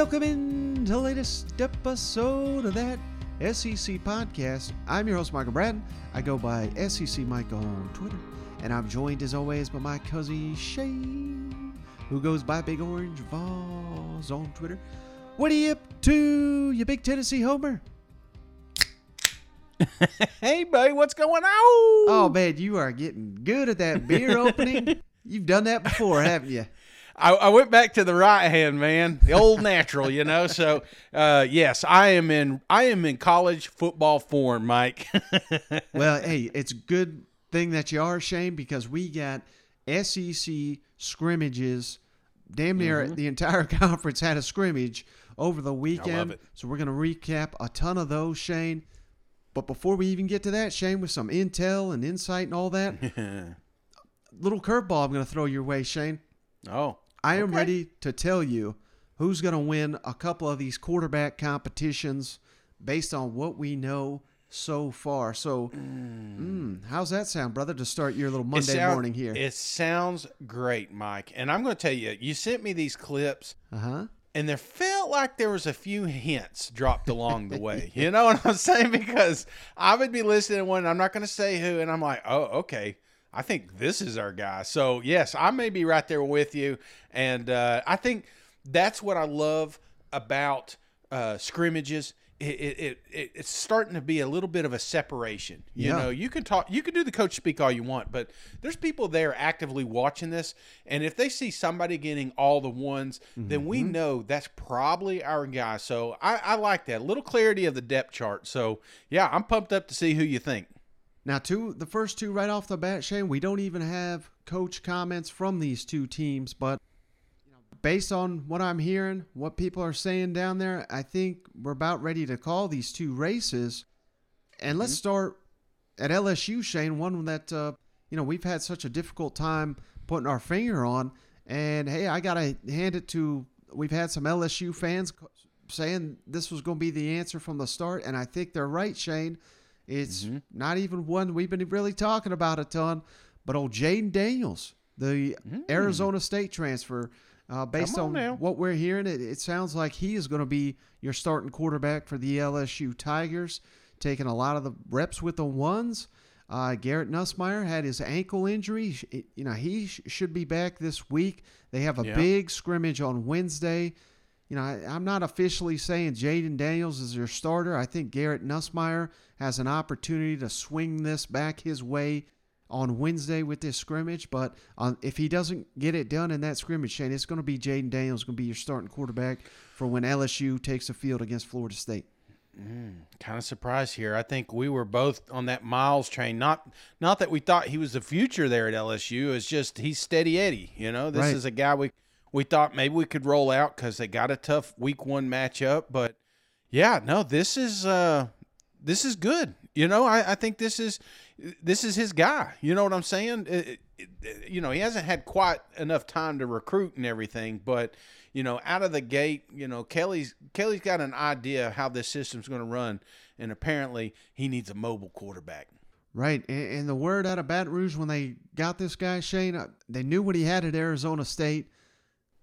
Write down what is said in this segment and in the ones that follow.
Welcome in to the latest episode of that SEC podcast. I'm your host, Michael Bratton. I go by SEC Mike on Twitter, and I'm joined as always by my cousin Shane, who goes by Big Orange Volz on Twitter. What are you up to, you big Tennessee homer? hey, buddy, what's going on? Oh man, you are getting good at that beer opening. You've done that before, haven't you? I, I, went back to the right hand, man, the old natural, you know. So, uh, yes, I am in. I am in college football form, Mike. well, hey, it's a good thing that you are, Shane, because we got SEC scrimmages. Damn near mm-hmm. the entire conference had a scrimmage over the weekend. So we're going to recap a ton of those, Shane. But before we even get to that, Shane, with some intel and insight and all that, little curveball I'm going to throw your way, Shane. Oh. I am okay. ready to tell you who's going to win a couple of these quarterback competitions based on what we know so far. So, mm. Mm, how's that sound, brother, to start your little Monday sound, morning here? It sounds great, Mike. And I'm going to tell you, you sent me these clips. Uh huh and there felt like there was a few hints dropped along the way. You know what I'm saying? Because I would be listening to one, I'm not going to say who, and I'm like, oh, okay. I think this is our guy. So yes, I may be right there with you, and uh, I think that's what I love about uh, scrimmages it, it, it, it's starting to be a little bit of a separation. You yeah. know, you can talk, you can do the coach speak all you want, but there's people there actively watching this, and if they see somebody getting all the ones, mm-hmm. then we mm-hmm. know that's probably our guy. So I, I like that a little clarity of the depth chart. So yeah, I'm pumped up to see who you think. Now, two the first two right off the bat, Shane. We don't even have coach comments from these two teams, but based on what I'm hearing, what people are saying down there, I think we're about ready to call these two races. And let's mm-hmm. start at LSU, Shane, one that uh, you know we've had such a difficult time putting our finger on. And hey, I gotta hand it to we've had some LSU fans saying this was going to be the answer from the start, and I think they're right, Shane. It's mm-hmm. not even one we've been really talking about a ton, but old Jayden Daniels, the mm. Arizona State transfer uh, based on, on what we're hearing, it, it sounds like he is going to be your starting quarterback for the LSU Tigers, taking a lot of the reps with the ones. Uh, Garrett Nussmeier had his ankle injury. You know, he sh- should be back this week. They have a yeah. big scrimmage on Wednesday. You know, I, am not officially saying Jayden Daniels is your starter. I think Garrett Nussmeier has an opportunity to swing this back his way on Wednesday with this scrimmage. But uh, if he doesn't get it done in that scrimmage, Shane, it's going to be Jayden Daniels going to be your starting quarterback for when LSU takes the field against Florida State. Mm, kind of surprised here. I think we were both on that Myles train. Not not that we thought he was the future there at LSU. It's just he's steady Eddie. You know, this right. is a guy we we thought maybe we could roll out because they got a tough Week One matchup. But yeah, no, this is uh this is good. You know, I, I think this is this is his guy. You know what I'm saying? It, it, you know, he hasn't had quite enough time to recruit and everything, but you know, out of the gate, you know, Kelly's Kelly's got an idea how this system's going to run, and apparently he needs a mobile quarterback. Right, and the word out of Baton Rouge when they got this guy Shane, uh, they knew what he had at Arizona State.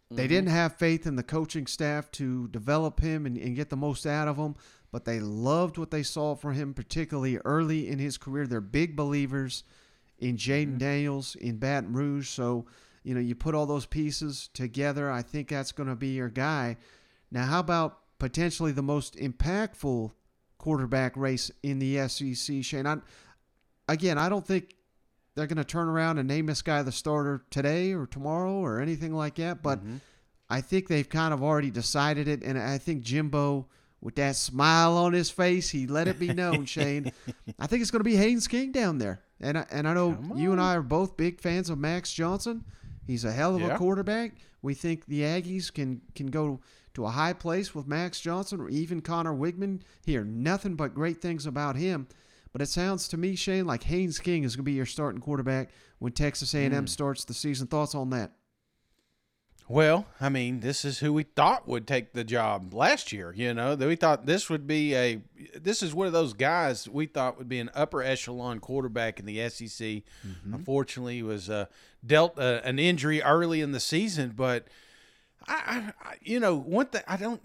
They mm-hmm. didn't have faith in the coaching staff to develop him and, and get the most out of him but they loved what they saw from him, particularly early in his career. They're big believers in Jayden mm-hmm. Daniels in Baton Rouge. So, you know, you put all those pieces together. I think that's going to be your guy. Now, how about potentially the most impactful quarterback race in the SEC, Shane? I, again, I don't think they're going to turn around and name this guy the starter today or tomorrow or anything like that, but mm-hmm. I think they've kind of already decided it. And I think Jimbo with that smile on his face, he let it be known, Shane. I think it's going to be Haynes King down there. And I, and I know you and I are both big fans of Max Johnson. He's a hell of yeah. a quarterback. We think the Aggies can can go to a high place with Max Johnson or even Conner Weigman. Hear nothing but great things about him. But it sounds to me, Shane, like Haynes King is going to be your starting quarterback when Texas A&M mm. starts the season. Thoughts on that? Well, I mean, this is who we thought would take the job last year. You know, that we thought this would be a. This is one of those guys we thought would be an upper echelon quarterback in the SEC. Mm-hmm. Unfortunately, he was uh, dealt uh, an injury early in the season, but I, I you know, one thing I don't.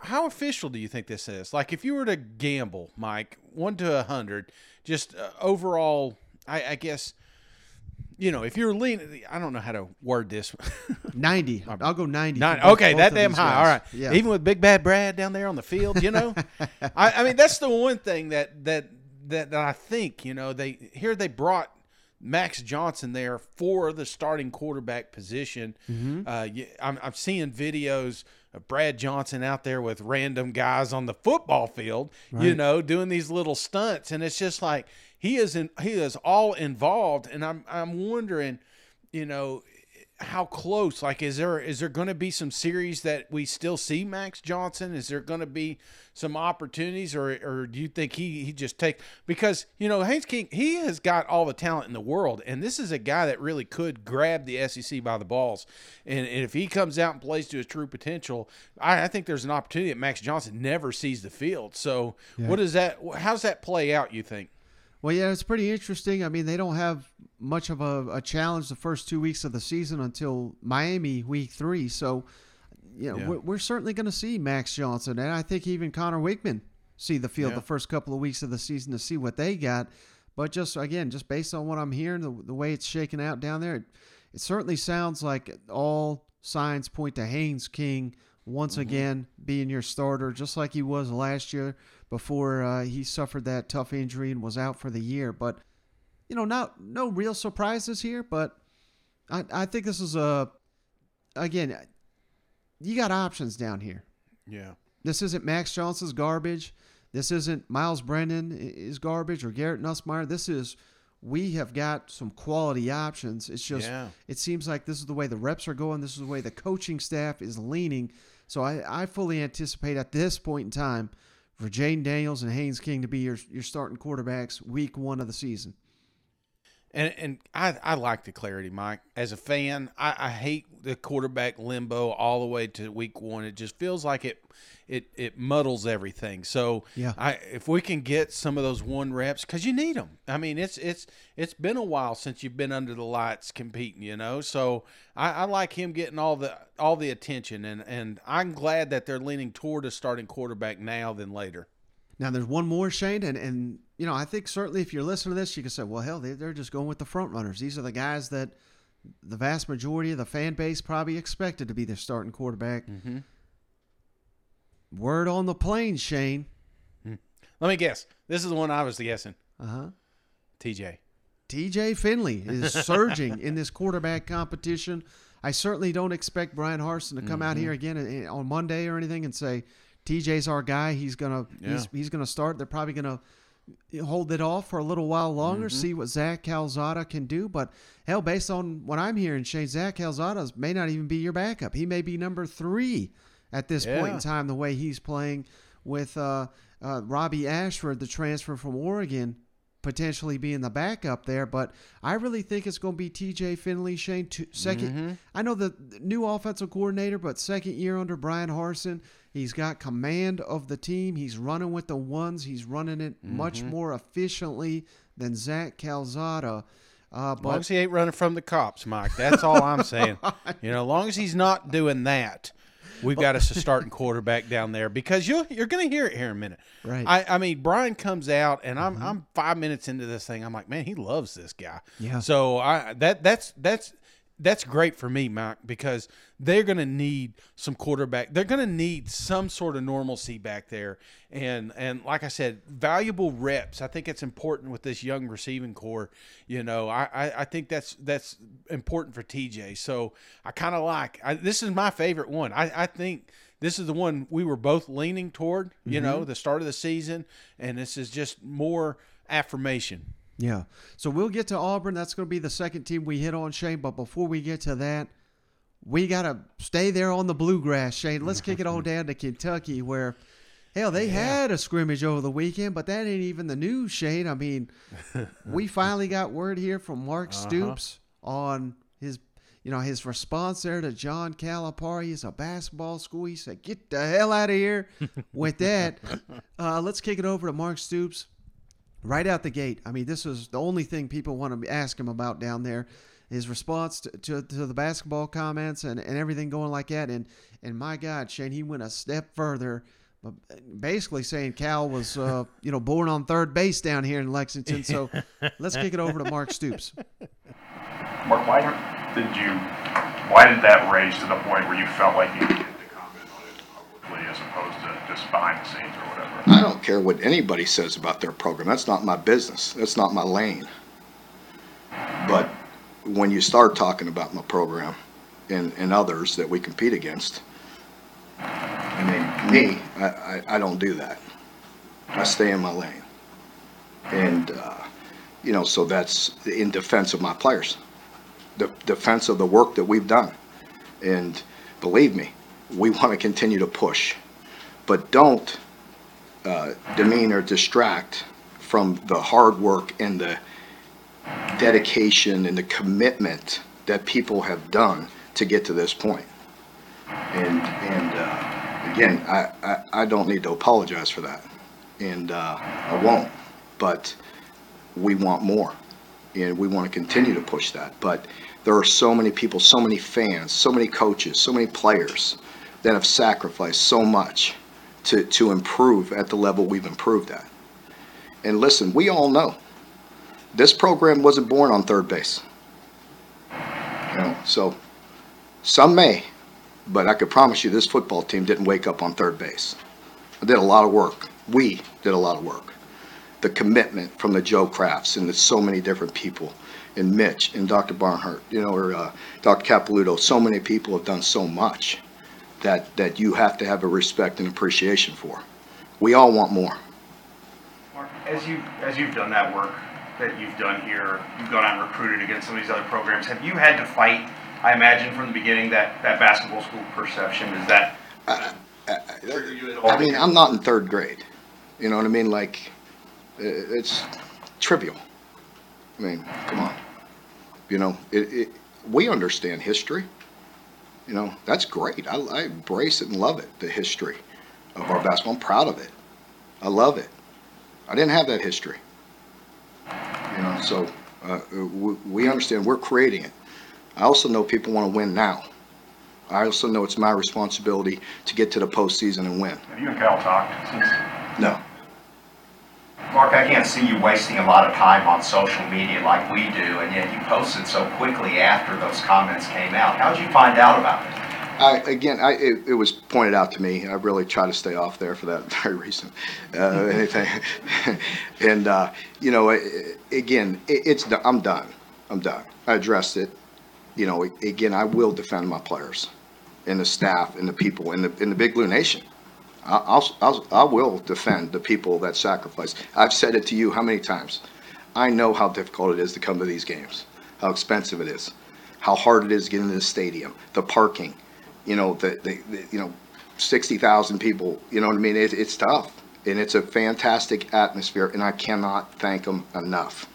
How official do you think this is? Like, if you were to gamble, Mike, one to a hundred, just uh, overall, I, I guess, you know, if you're leaning, I don't know how to word this. 90. I'll go 90. for Nine, both- okay, both that damn high. guys. All right. Yeah. Even with Big Bad Brad down there on the field, you know, I, I mean that's the one thing that that that, that I think you know they here they brought Max Johnson there for the starting quarterback position. Mm-hmm. Uh, I'm, I'm seeing videos of Brad Johnson out there with random guys on the football field, you know, doing these little stunts, and it's just like he is in, he is all involved, and I'm I'm wondering, you know, how close like is there is there going to be some series that we still see Max Johnson? Is there going to be some opportunities or or do you think he he just take because you know Haynes King he has got all the talent in the world and this is a guy that really could grab the SEC by the balls. And, and if he comes out and plays to his true potential I, I think there's an opportunity that Max Johnson never sees the field. So what does that how's that play out you think Well, yeah, it's pretty interesting. I mean, they don't have much of a, a challenge the first two weeks of the season until Miami week three. So, you know, Yeah. we're, we're certainly going to see Max Johnson, and I think even Conner Weigman see the field Yeah. the first couple of weeks of the season to see what they got. But just again, just based on what I'm hearing, the, the way it's shaking out down there, it, it certainly sounds like all signs point to Haynes King once mm-hmm. again being your starter, just like he was last year before uh, he suffered that tough injury and was out for the year. But you know, not no real surprises here. But I, I think this is a again, you got options down here. yeah This isn't Max Johnson's garbage. This isn't Myles Brennan is garbage or Garrett Nussmeier. This is we have got some quality options. It's just Yeah. it seems like this is the way the reps are going. This is the way the coaching staff is leaning. So I, I fully anticipate at this point in time for Jayden Daniels and Haynes King to be your your starting quarterbacks week one of the season. And and I, I like the clarity, Mike. As a fan, I, I hate the quarterback limbo all the way to week one. It just feels like it it it muddles everything. So Yeah. I if we can get some of those one reps because you need them. I mean, it's it's it's been a while since you've been under the lights competing, you know. So I, I like him getting all the all the attention, and and I'm glad that they're leaning toward a starting quarterback now than later. Now there's one more Shane, and and you know I think certainly if you're listening to this, you can say, well, hell, they, they're just going with the front runners. These are the guys that the vast majority of the fan base probably expected to be their starting quarterback. Mm-hmm. Word on the plane, Shane. Let me guess. This is the one I was guessing. Uh huh. TJ. TJ Finley is surging in this quarterback competition. I certainly don't expect Bryan Harsin to come out Mm-hmm. here again on Monday or anything and say TJ's our guy. He's gonna he's, he's gonna start. They're probably gonna hold it off for a little while longer, Mm-hmm. see what Zach Calzada can do. But hell, based on what I'm hearing, Shane Zach Calzada may not even be your backup. He may be number three at this point in time. The way he's playing with uh, uh, Robbie Ashford, the transfer from Oregon, potentially being the backup there. But I really think it's going to be T.J. Finley, Shane. Two, 2nd I know the new offensive coordinator, but second year under Bryan Harsin, he's got command of the team. He's running with the ones. He's running it much more efficiently than Zach Calzada. Uh, As long but as he ain't running from the cops, Mike. That's all I'm saying. You know, as long as he's not doing that, we've got us a starting quarterback down there because you you're going to hear it here in a minute. Right. I, I mean, Bryan comes out and I'm mm-hmm. I'm five minutes into this thing. I'm like, man, he loves this guy. Yeah. So I that that's that's that's great for me, Mike, because they're going to need some quarterback. They're going to need some sort of normalcy back there, and and like I said, valuable reps. I think it's important with this young receiving corps. You know, I I, I think that's that's important for TJ. So I kind of like I, this is my favorite one. I I think. This is the one we were both leaning toward, you mm-hmm. know, the start of the season, and this is just more affirmation. Yeah. So we'll get to Auburn. That's going to be the second team we hit on, Shane. But before we get to that, we got to stay there on the bluegrass, Shane. Let's kick it all down to Kentucky, where, hell, they had a scrimmage over the weekend, but that ain't even the news, Shane. I mean, we finally got word here from Mark Stoops on his. You know, his response there to John Calipari is a basketball school. He said, Get the hell out of here with that. Uh, let's kick it over to Mark Stoops right out the gate. I mean, this was the only thing people want to ask him about down there. his response to, to, to the basketball comments and, and everything going like that. And and my God, Shane, he went a step further, basically saying Cal was uh, you know born on third base down here in Lexington. So let's kick it over to Mark Stoops. Mark, why did you? Why did that raise to the point where you felt like you needed to comment on it publicly as opposed to just behind the scenes or whatever? I don't care what anybody says about their program. That's not my business. That's not my lane. But when you start talking about my program and, and others that we compete against, I mean, me, I, I, I don't do that. I stay in my lane. And, uh, you know, so that's in defense of my players, the defense of the work that we've done. And believe me, we want to continue to push. But don't uh, demean or distract from the hard work and the dedication and the commitment that people have done to get to this point. And and uh, again, I, I, I don't need to apologize for that, and uh, I won't. But we want more, and we want to continue to push that. But there are so many people, so many fans, so many coaches, so many players that have sacrificed so much to, to improve at the level we've improved at. And listen, we all know this program wasn't born on third base. You know, so some may, but I could promise you this football team didn't wake up on third base. I did a lot of work. We did a lot of work. The commitment from the Joe Crafts and the so many different people, and Mitch and Dr. Barnhart, you know, or uh, Dr. Capilouto, so many people have done so much that, that you have to have a respect and appreciation for. We all want more. Mark, as you as you've done that work that you've done here, you've gone out and recruited against some of these other programs. Have you had to fight? I imagine from the beginning that that basketball school perception is that. I, I mean, I'm not in third grade. You know what I mean? Like, it's trivial. I mean, come on. You know, it, it, we understand history. You know, that's great. I, I embrace it and love it, the history of our basketball. I'm proud of it. I love it. I didn't have that history. You know, so uh, we, we understand we're creating it. I also know people want to win now. I also know it's my responsibility to get to the postseason and win. Have you and Cal talked since? No. Mark, I can't see you wasting a lot of time on social media like we do, and yet you posted so quickly after those comments came out. How did you find out about it? I, again, I, it, it, was pointed out to me. I really try to stay off there for that very reason. Uh, anything, and uh, you know, again, it, it's I'm done. I'm done. I addressed it. You know, again, I will defend my players, and the staff, and the people, in the in the Big Blue Nation. I'll, I'll, I will defend the people that sacrifice. I've said it to you how many times? I know how difficult it is to come to these games, how expensive it is, how hard it is to the stadium, the parking, you know, the, the, the you know, 60,000 people, you know what I mean? It, it's tough and it's a fantastic atmosphere and I cannot thank them enough.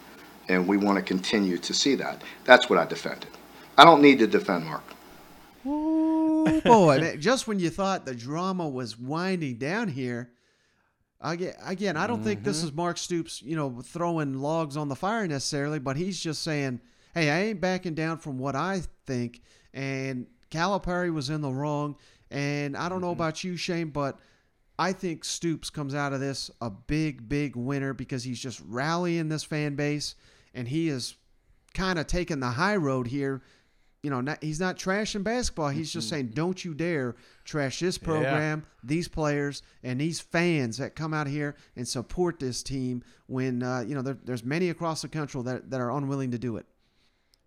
And we want to continue to see that. That's what I defended. I don't need to defend Mark. Oh boy! just when you thought the drama was winding down here, again, again, I don't mm-hmm. think this mm-hmm. is Mark Stoops, you know, throwing logs on the fire necessarily, but he's just saying, "Hey, I ain't backing down from what I think." And Calipari was in the wrong, and I don't know mm-hmm. about you, Shane, but I think Stoops comes out of this a big, big winner because he's just rallying this fan base, and he is kind of taking the high road here you know, not, he's not trashing basketball. He's just saying, don't you dare trash this program, yeah. these players, and these fans that come out here and support this team when, uh, you know, there, there's many across the country that, that are unwilling to do it.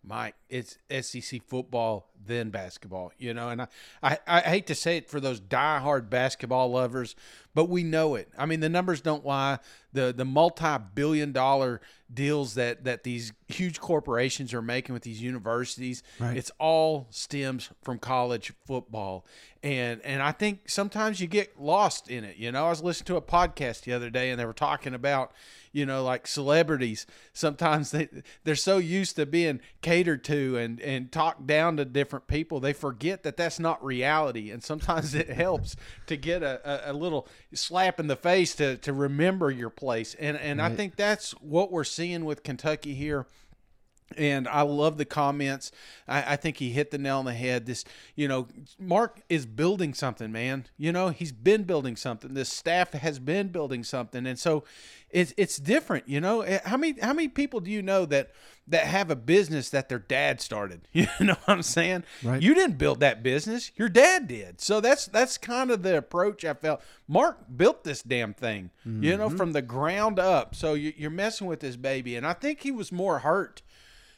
Mike, it's SEC football then basketball, you know, and I, I, I hate to say it for those diehard basketball lovers, but we know it. I mean, the numbers don't lie. The the multi billion dollar deals that that these huge corporations are making with these universities, right. it's all stems from college football. And and I think sometimes you get lost in it. You know, I was listening to a podcast the other day and they were talking about you know like celebrities sometimes they they're so used to being catered to and and talked down to different people they forget that that's not reality and sometimes it helps to get a, a, a little slap in the face to to remember your place and and right. I think that's what we're seeing with Kentucky here and I love the comments. I, I, think he hit the nail on the head. This, you know, Mark is building something, man. You know, he's been building something. This staff has been building something, and so it's it's different. You know, eh, how many how many people do you know that that have a business that their dad started? You know what I'm saying? Right. You didn't build that business. Your dad did. So that's that's kind of the approach I felt. Mark built this damn thing. Mm-hmm. You know, mm-hmm. from the ground up. So you, you're messing with this baby, and I think he was more hurt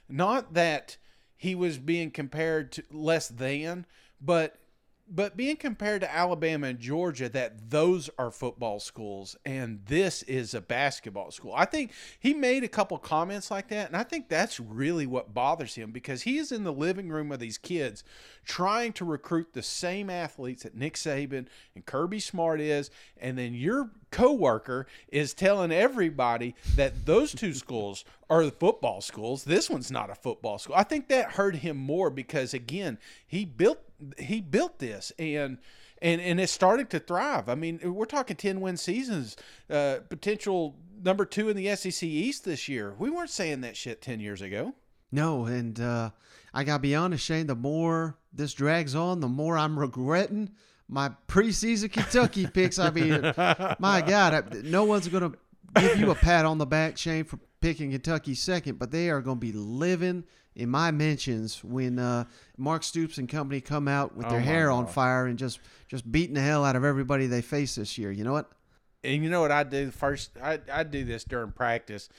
not that he was being compared to less than, but but being compared to Alabama and Georgia, that those are football schools and this is a basketball school. I think he made a couple comments like that, and I think that's really what bothers him because he is in the living room of these kids trying to recruit the same athletes that Nick Saban and Kirby Smart is, and then your coworker is telling everybody that those two schools are the football schools. This one's not a football school. I think that hurt him more because again, he built he built this and and and it's starting to thrive. I mean, we're talking ten win seasons, uh, potential number two in the SEC East this year. We weren't saying that shit ten years ago. No, and uh, I gotta be honest, Shane. The more this drags on, the more I'm regretting my preseason Kentucky picks. I mean, my God, I, no one's gonna give you a pat on the back, Shane, for picking Kentucky second, but they are gonna be living in my mentions when uh, Mark Stoops and company come out with their oh hair God. on fire and just just beating the hell out of everybody they face this year. You know what? And you know what I do first? I I do this during practice.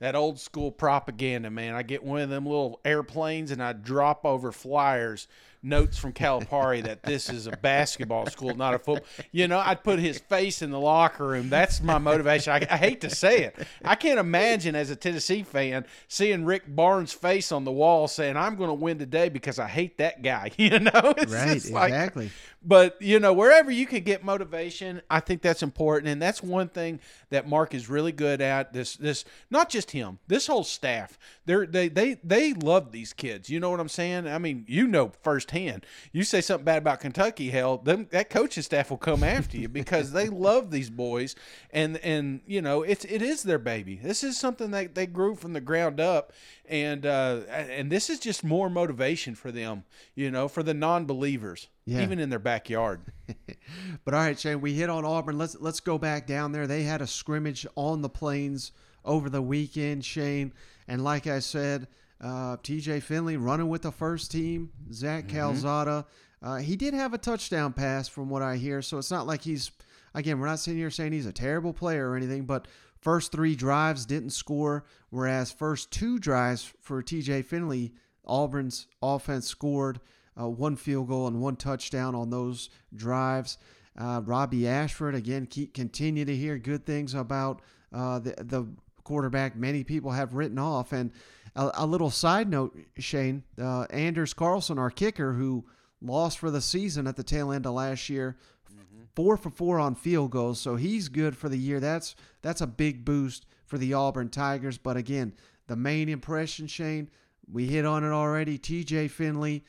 That old school propaganda, man. I get one of them little airplanes and I drop over flyers notes from Calipari that this is a basketball school, not a football. You know, I'd put his face in the locker room. That's my motivation. I, I hate to say it. I can't imagine as a Tennessee fan seeing Rick Barnes' face on the wall saying, "I'm going to win today because I hate that guy." You know, it's right? Exactly. Like, but you know, wherever you can get motivation, I think that's important, and that's one thing that Mark is really good at. This, this, not just him, this whole staff. They're, they, they, they love these kids. You know what I'm saying? I mean, you know firsthand. You say something bad about Kentucky, hell, them that coaching staff will come after you because they love these boys, and and you know, it's it is their baby. This is something that they grew from the ground up, and uh, and this is just more motivation for them. You know, for the non-believers yeah. even in their backyard. but all right, Shane, we hit on Auburn. Let's let's go back down there. They had a scrimmage on the plains over the weekend, Shane, and like I said, uh, T.J. Finley running with the first team. Zach mm-hmm. Calzada, uh, he did have a touchdown pass from what I hear, so it's not like he's. Again, we're not sitting here saying he's a terrible player or anything, but first three drives didn't score, whereas first two drives for T.J. Finley, Auburn's offense scored uh, one field goal and one touchdown on those drives. Uh, Robbie Ashford again keep continue to hear good things about uh, the the quarterback. Many people have written off. And a, a little side note, Shane uh, Anders Carlson, our kicker, who lost for the season at the tail end of last year, mm-hmm. four for four on field goals, so he's good for the year. That's that's a big boost for the Auburn Tigers. But again, the main impression, Shane, we hit on it already. T.J. Finley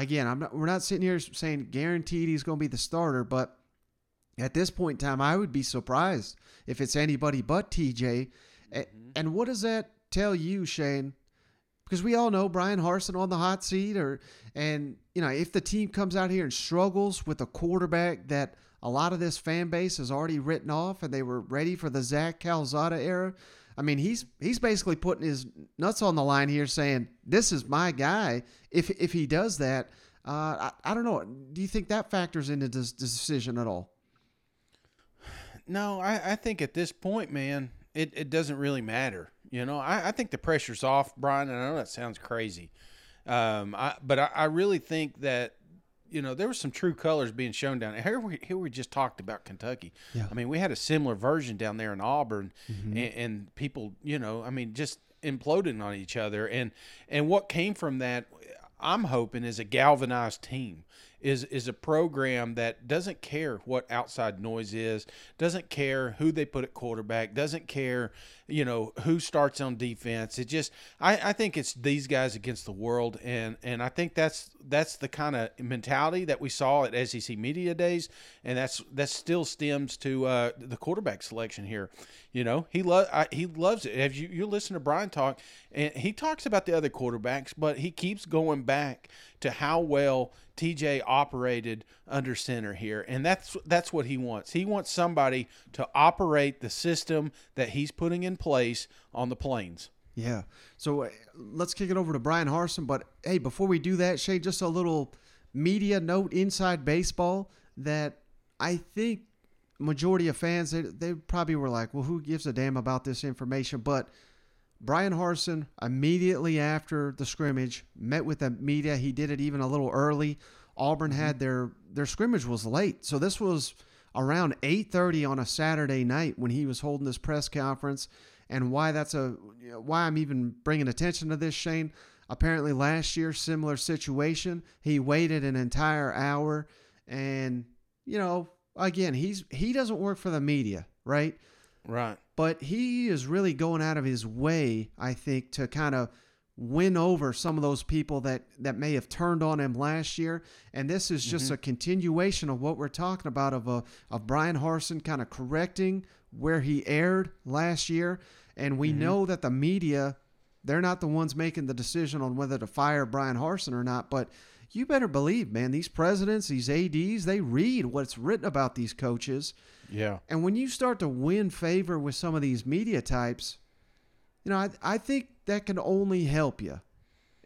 again, I'm not, we're not sitting here saying guaranteed he's going to be the starter, but at this point in time, I would be surprised if it's anybody but TJ. Mm-hmm. And what does that tell you, Shane? Because we all know Bryan Harsin on the hot seat, or and you know if the team comes out here and struggles with a quarterback that a lot of this fan base has already written off, and they were ready for the Zach Calzada era. I mean, he's he's basically putting his nuts on the line here, saying this is my guy. If if he does that, uh, I, I don't know. Do you think that factors into this decision at all? No, I, I think at this point, man, it, it doesn't really matter. You know, I, I think the pressure's off, Bryan, and I know that sounds crazy. Um, I, but I, I really think that you know, there were some true colors being shown down here. We, here we just talked about Kentucky. Yeah. I mean, we had a similar version down there in Auburn, mm-hmm. and, and, people, you know, I mean, just imploding on each other. And and what came from that, I'm hoping, is a galvanized team. is is a program that doesn't care what outside noise is, doesn't care who they put at quarterback, doesn't care, you know, who starts on defense. It just I, I think it's these guys against the world and and I think that's that's the kind of mentality that we saw at SEC Media Days and that's that still stems to uh, the quarterback selection here. You know, he loves he loves it. Have you you listen to Bryan talk and he talks about the other quarterbacks, but he keeps going back to how well TJ operated under center here, and that's that's what he wants. He wants somebody to operate the system that he's putting in place on the plains. Yeah. So uh, let's kick it over to Bryan Harsin. But hey, before we do that, Shay, just a little media note inside baseball that I think majority of fans they, they probably were like, well, who gives a damn about this information? But Bryan Harsin immediately after the scrimmage met with the media. He did it even a little early. Auburn mm-hmm. had their their scrimmage was late, so this was around 8:30 on a Saturday night when he was holding this press conference. And why that's a why I'm even bringing attention to this, Shane. Apparently, last year similar situation. He waited an entire hour, and you know, again, he's he doesn't work for the media, right? Right. But he is really going out of his way, I think, to kind of win over some of those people that that may have turned on him last year and this is just mm-hmm. a continuation of what we're talking about of a of Bryan Harsin kind of correcting where he erred last year and we mm-hmm. know that the media they're not the ones making the decision on whether to fire Bryan Harsin or not but you better believe man these presidents these ADs they read what's written about these coaches yeah. And when you start to win favor with some of these media types, you know, I, I think that can only help you.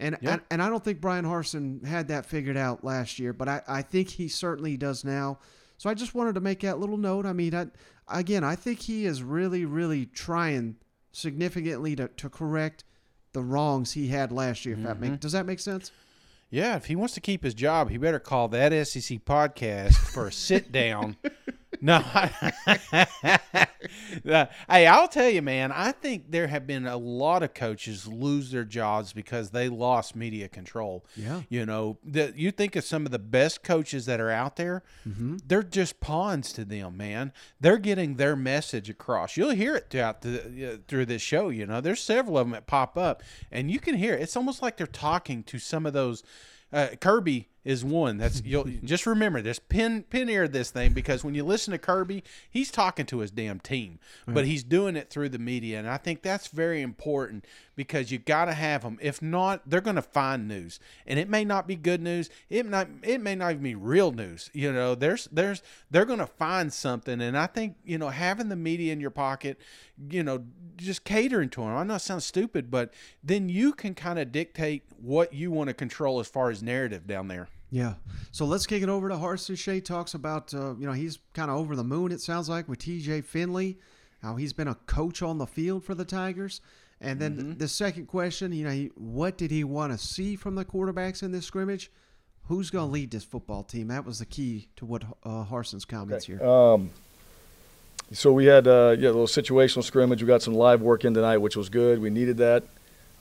And, and, and I don't think Bryan Harsin had that figured out last year, but I, I think he certainly does now. So I just wanted to make that little note. I mean, I, again, I think he is really, really trying significantly to, to correct the wrongs he had last year. If mm-hmm. that make does that make sense? Yeah, if he wants to keep his job, he better call that SEC podcast for a sit down no. hey, I'll tell you, man, I think there have been a lot of coaches lose their jobs because they lost media control. Yeah. You know, the, you think of some of the best coaches that are out there, mm-hmm. they're just pawns to them, man. They're getting their message across. You'll hear it throughout the, uh, through this show, you know. There's several of them that pop up and you can hear it. It's almost like they're talking to some of those uh, Kirby is one. That's you'll just remember this pin pin ear this thing because when you listen to Kirby, he's talking to his damn team, but he's doing it through the media, and I think that's very important because you got to have them. If not, they're going to find news, and it may not be good news. It not it may not even be real news. You know, there's there's they're going to find something, and I think you know having the media in your pocket, you know, just catering to them. I know it sounds stupid, but then you can kind of dictate what you want to control as far as narrative down there. Yeah. So let's kick it over to Harsin Shea. Talks about, uh, you know, he's kind of over the moon, it sounds like, with TJ Finley, how he's been a coach on the field for the Tigers. And then mm-hmm. the second question, you know, he, what did he want to see from the quarterbacks in this scrimmage? Who's going to lead this football team? That was the key to what uh, Harsin's comments okay. here. Um, so we had uh, yeah, a little situational scrimmage. We got some live work in tonight, which was good. We needed that.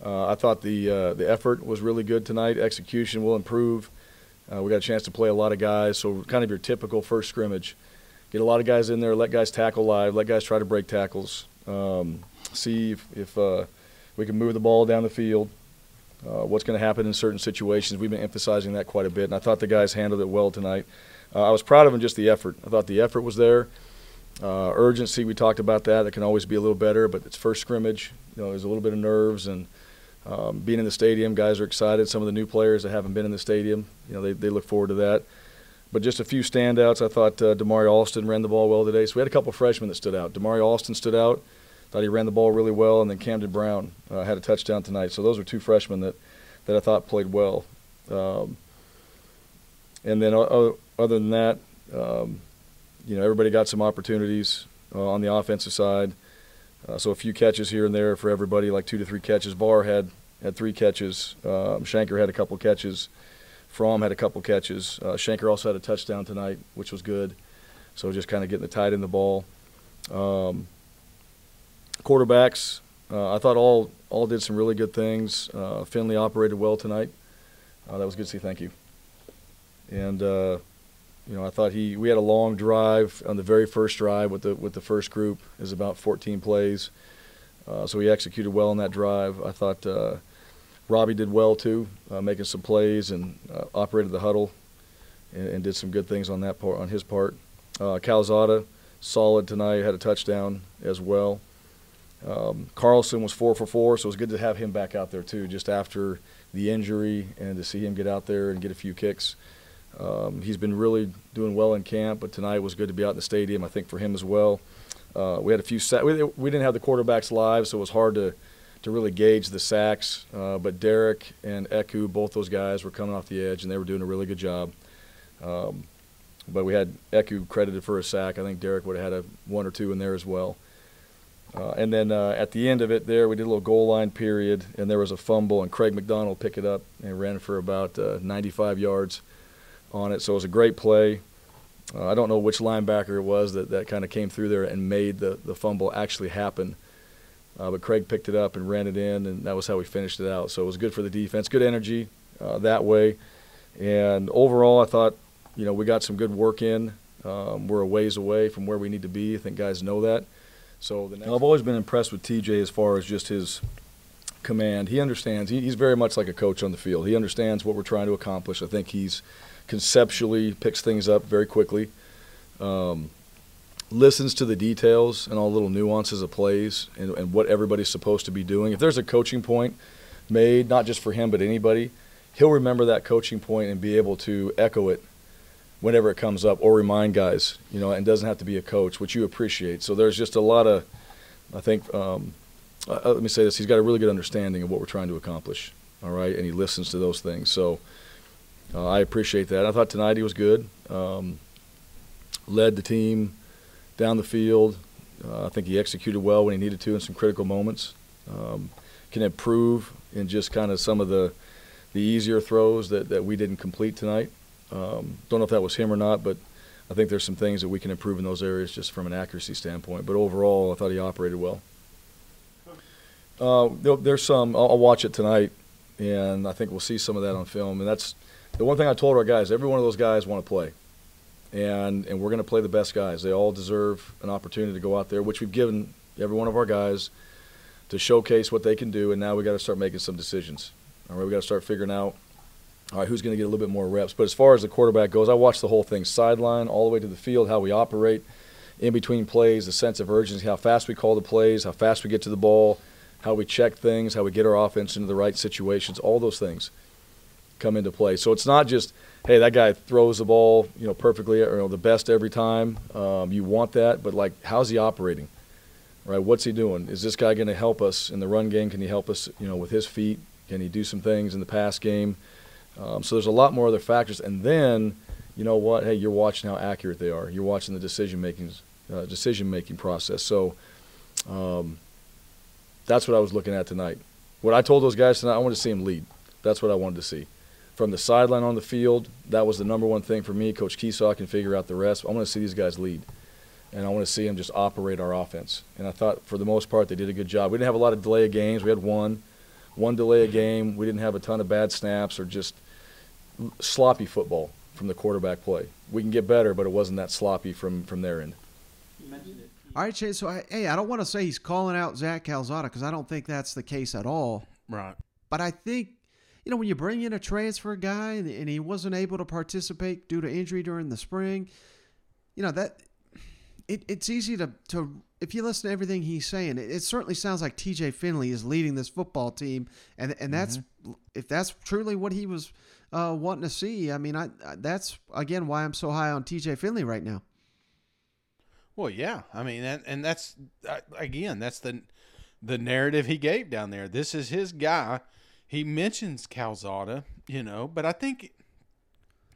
Uh, I thought the uh, the effort was really good tonight. Execution will improve. Uh, we got a chance to play a lot of guys, so kind of your typical first scrimmage. Get a lot of guys in there, let guys tackle live, let guys try to break tackles, um, see if, if uh, we can move the ball down the field. Uh, what's going to happen in certain situations? We've been emphasizing that quite a bit, and I thought the guys handled it well tonight. Uh, I was proud of them just the effort. I thought the effort was there. Uh, urgency, we talked about that. It can always be a little better, but it's first scrimmage. You know, there's a little bit of nerves and um, being in the stadium, guys are excited. Some of the new players that haven't been in the stadium, you know, they, they look forward to that. But just a few standouts. I thought uh, Damari Alston ran the ball well today. So we had a couple freshmen that stood out. Damari Alston stood out. Thought he ran the ball really well, and then Camden Brown uh, had a touchdown tonight. So those were two freshmen that, that I thought played well. Um, and then uh, other than that, um, you know, everybody got some opportunities uh, on the offensive side. Uh, so a few catches here and there for everybody, like two to three catches. Barr had had three catches. Um, Shenker had a couple catches. Fromm had a couple catches. Uh, Shenker also had a touchdown tonight, which was good. So just kind of getting the tight in the ball. Um, quarterbacks, uh, I thought all all did some really good things. Uh, Finley operated well tonight. Uh, that was good to see. Thank you. and uh, you know I thought he we had a long drive on the very first drive with the with the first group is about 14 plays, uh, so he executed well on that drive. I thought Robbie did well too, uh, making some plays and uh, operated the huddle, and, and, did some good things on that part on his part. Uh, Calzada solid tonight, had a touchdown as well. Um, Carlson was four for four, so it was good to have him back out there too, just after the injury and to see him get out there and get a few kicks. Um, he's been really doing well in camp, but tonight was good to be out in the stadium. I think for him as well. Uh, we had a few sacks. We, we, didn't have the quarterbacks live, so it was hard to to really gauge the sacks. Uh, but Derek and Eku, both those guys were coming off the edge, and they were doing a really good job. Um, but we had Eku credited for a sack. I think Derek would have had a one or two in there as well. Uh, and then uh, at the end of it, there we did a little goal line period, and there was a fumble, and Craig McDonald picked it up and ran for about uh, 95 yards on it. So it was a great play. Uh, I don't know which linebacker it was that, that kind of came through there and made the, the fumble actually happen. Uh, but Craig picked it up and ran it in, and that was how we finished it out. So it was good for the defense, good energy uh, that way. And overall, I thought, you know, we got some good work in. Um, we're a ways away from where we need to be. I think guys know that. So the next I've always been impressed with TJ as far as just his command. He understands. He, he's very much like a coach on the field. He understands what we're trying to accomplish. I think he's conceptually picks things up very quickly. Um, listens to the details and all the little nuances of plays and, and what everybody's supposed to be doing. If there's a coaching point made, not just for him but anybody, he'll remember that coaching point and be able to echo it whenever it comes up or remind guys, you know, and doesn't have to be a coach, which you appreciate. So there's just a lot of, I think, um, uh, let me say this, he's got a really good understanding of what we're trying to accomplish, all right, and he listens to those things. So uh, I appreciate that. I thought tonight he was good, um, led the team down the field. Uh, I think he executed well when he needed to in some critical moments. Um, can improve in just kind of some of the the easier throws that, that we didn't complete tonight. Um, don't know if that was him or not, but I think there's some things that we can improve in those areas just from an accuracy standpoint. But overall, I thought he operated well. Uh, there's some. I'll, I'll, watch it tonight, and I think we'll see some of that on film. And that's the one thing I told our guys. Every one of those guys want to play, and and we're going to play the best guys. They all deserve an opportunity to go out there, which we've given every one of our guys to showcase what they can do. And now we got to start making some decisions. All right, we got to start figuring out all right, who's going to get a little bit more reps? But as far as the quarterback goes, I watched the whole thing sideline all the way to the field, how we operate in between plays, the sense of urgency, how fast we call the plays, how fast we get to the ball, how we check things, how we get our offense into the right situations. All those things come into play. So it's not just, hey, that guy throws the ball, you know, perfectly or you know, the best every time. Um, you want that, but like, how's he operating? Right? What's he doing? Is this guy going to help us in the run game? Can he help us, you know, with his feet? Can he do some things in the pass game? Um, so there's a lot more other factors, and then you know what? Hey, you're watching how accurate they are. You're watching the decision making uh, decision making process. So um, that's what I was looking at tonight. What I told those guys tonight, I wanted to see them lead. That's what I wanted to see. From the sideline on the field, that was the number one thing for me. Coach Kiesau can figure out the rest. I want to see these guys lead, and I want to see them just operate our offense. And I thought, for the most part, they did a good job. We didn't have a lot of delay of games. We had one, one delay a game. We didn't have a ton of bad snaps or just – sloppy football from the quarterback play. We can get better, but it wasn't that sloppy from from their end. All right, Chase. So, I, hey, I don't want to say he's calling out Zach Calzada because I don't think that's the case at all. Right. But I think, you know, when you bring in a transfer guy and, and he wasn't able to participate due to injury during the spring, you know that it, it's easy to to if you listen to everything he's saying, it, it, certainly sounds like T.J. Finley is leading this football team, and and that's mm-hmm. if that's truly what he was uh, wanting to see. I mean, I that's again why I'm so high on TJ Finley right now. Well, yeah, I mean, and, and that's again, that's the the narrative he gave down there. This is his guy. He mentions Calzada, you know, but I think,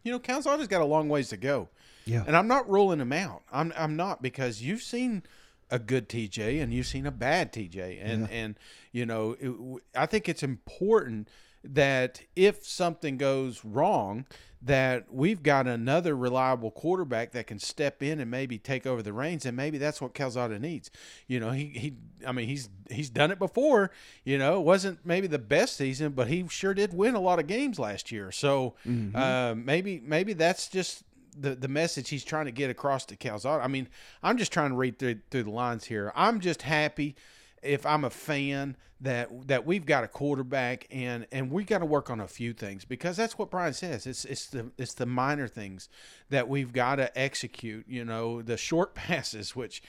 you know, Calzada's got a long ways to go. Yeah, and I'm not ruling him out. I'm I'm not because you've seen a good TJ and you've seen a bad TJ, and yeah. and you know, it, I think it's important that if something goes wrong, that we've got another reliable quarterback that can step in and maybe take over the reins, and maybe that's what Calzada needs. You know, he he, I mean, he's he's done it before. You know, it wasn't maybe the best season, but he sure did win a lot of games last year. So uh, maybe maybe that's just the the message he's trying to get across to Calzada. I mean, I'm just trying to read through through the lines here. I'm just happy if I'm a fan that that we've got a quarterback and and we got to work on a few things because that's what Bryan says. It's it's the it's the minor things that we've got to execute. You know, the short passes, which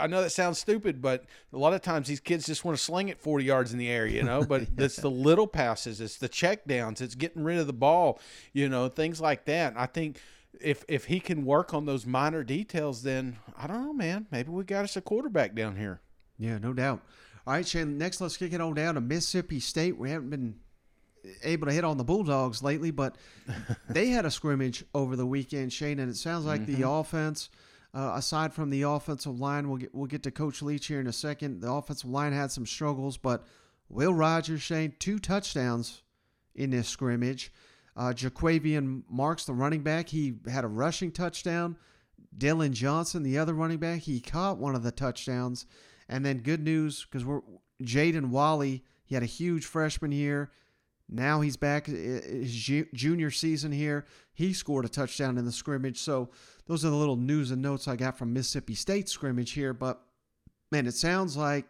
I know that sounds stupid, but a lot of times these kids just want to sling it 40 yards in the air. You know, but it's the little passes, it's the check downs, it's getting rid of the ball. You know, things like that. I think if if he can work on those minor details, then I don't know, man. Maybe we got us a quarterback down here. Yeah, no doubt. All right, Shane. Next, let's kick it on down to Mississippi State. We haven't been able to hit on the Bulldogs lately, but they had a scrimmage over the weekend, Shane, and it sounds like the offense, uh, aside from the offensive line, we'll get we'll get to Coach Leach here in a second. The offensive line had some struggles, but Will Rogers, Shane, two touchdowns in this scrimmage. Uh, Jo'quavious Marks, the running back, he had a rushing touchdown. Dillon Johnson, the other running back, he caught one of the touchdowns. And then good news because we're Jaden Walley. He had a huge freshman year. Now he's back his junior season here. He scored a touchdown in the scrimmage. So those are the little news and notes I got from Mississippi State scrimmage here. But man, it sounds like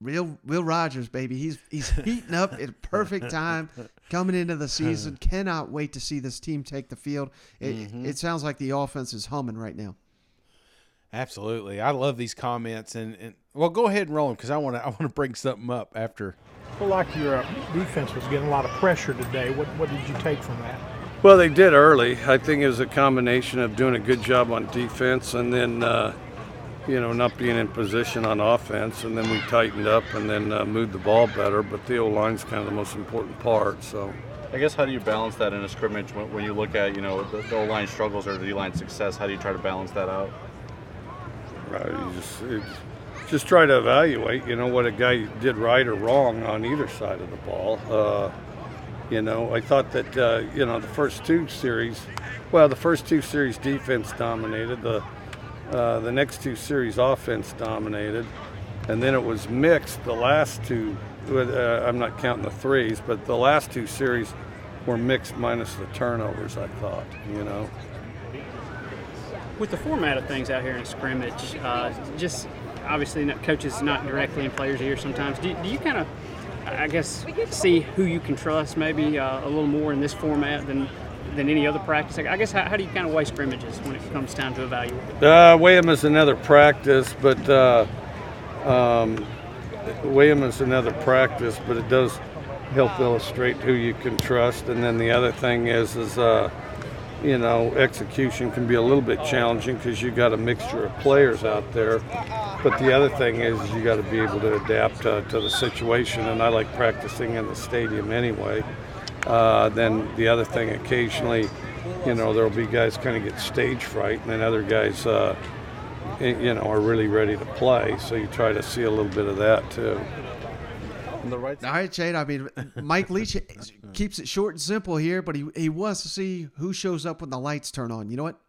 real Will Rogers, baby. He's he's heating up at perfect time coming into the season. Cannot wait to see this team take the field. It, mm-hmm. it sounds like the offense is humming right now. Absolutely, I love these comments, and, and well, go ahead and roll them because I want to I want to bring something up after. feel like your uh, defense was getting a lot of pressure today. What what did you take from that? Well, they did early. I think it was a combination of doing a good job on defense and then, uh, you know, not being in position on offense. And then we tightened up and then uh, moved the ball better. But the O line's kind of the most important part. So, I guess how do you balance that in a scrimmage when, when you look at you know the, the O line struggles or the D line success? How do you try to balance that out? Right, just just try to evaluate, you know, what a guy did right or wrong on either side of the ball. Uh, you know, I thought that uh, you know the first two series, well, the first two series defense dominated. The uh, the next two series offense dominated, and then it was mixed. The last two, uh, I'm not counting the threes, but the last two series were mixed minus the turnovers. I thought, you know. With the format of things out here in scrimmage, uh, just obviously coaches not directly in players' ear sometimes. Do, do you kind of, I guess, see who you can trust maybe uh, a little more in this format than than any other practice? I guess how, how do you kind of weigh scrimmages when it comes time to evaluate? Uh, them as another practice, but uh, um, weigh 'em is another practice, but it does help illustrate who you can trust. And then the other thing is, is uh, you know, execution can be a little bit challenging because you've got a mixture of players out there. But the other thing is, you got to be able to adapt to the situation. And I like practicing in the stadium anyway. Uh, then the other thing, occasionally, you know, there'll be guys kind of get stage fright, and then other guys, uh, you know, are really ready to play. So you try to see a little bit of that too. On the right All right, Shane. I mean, Mike Leach keeps it short and simple here, but he, he wants to see who shows up when the lights turn on. You know what?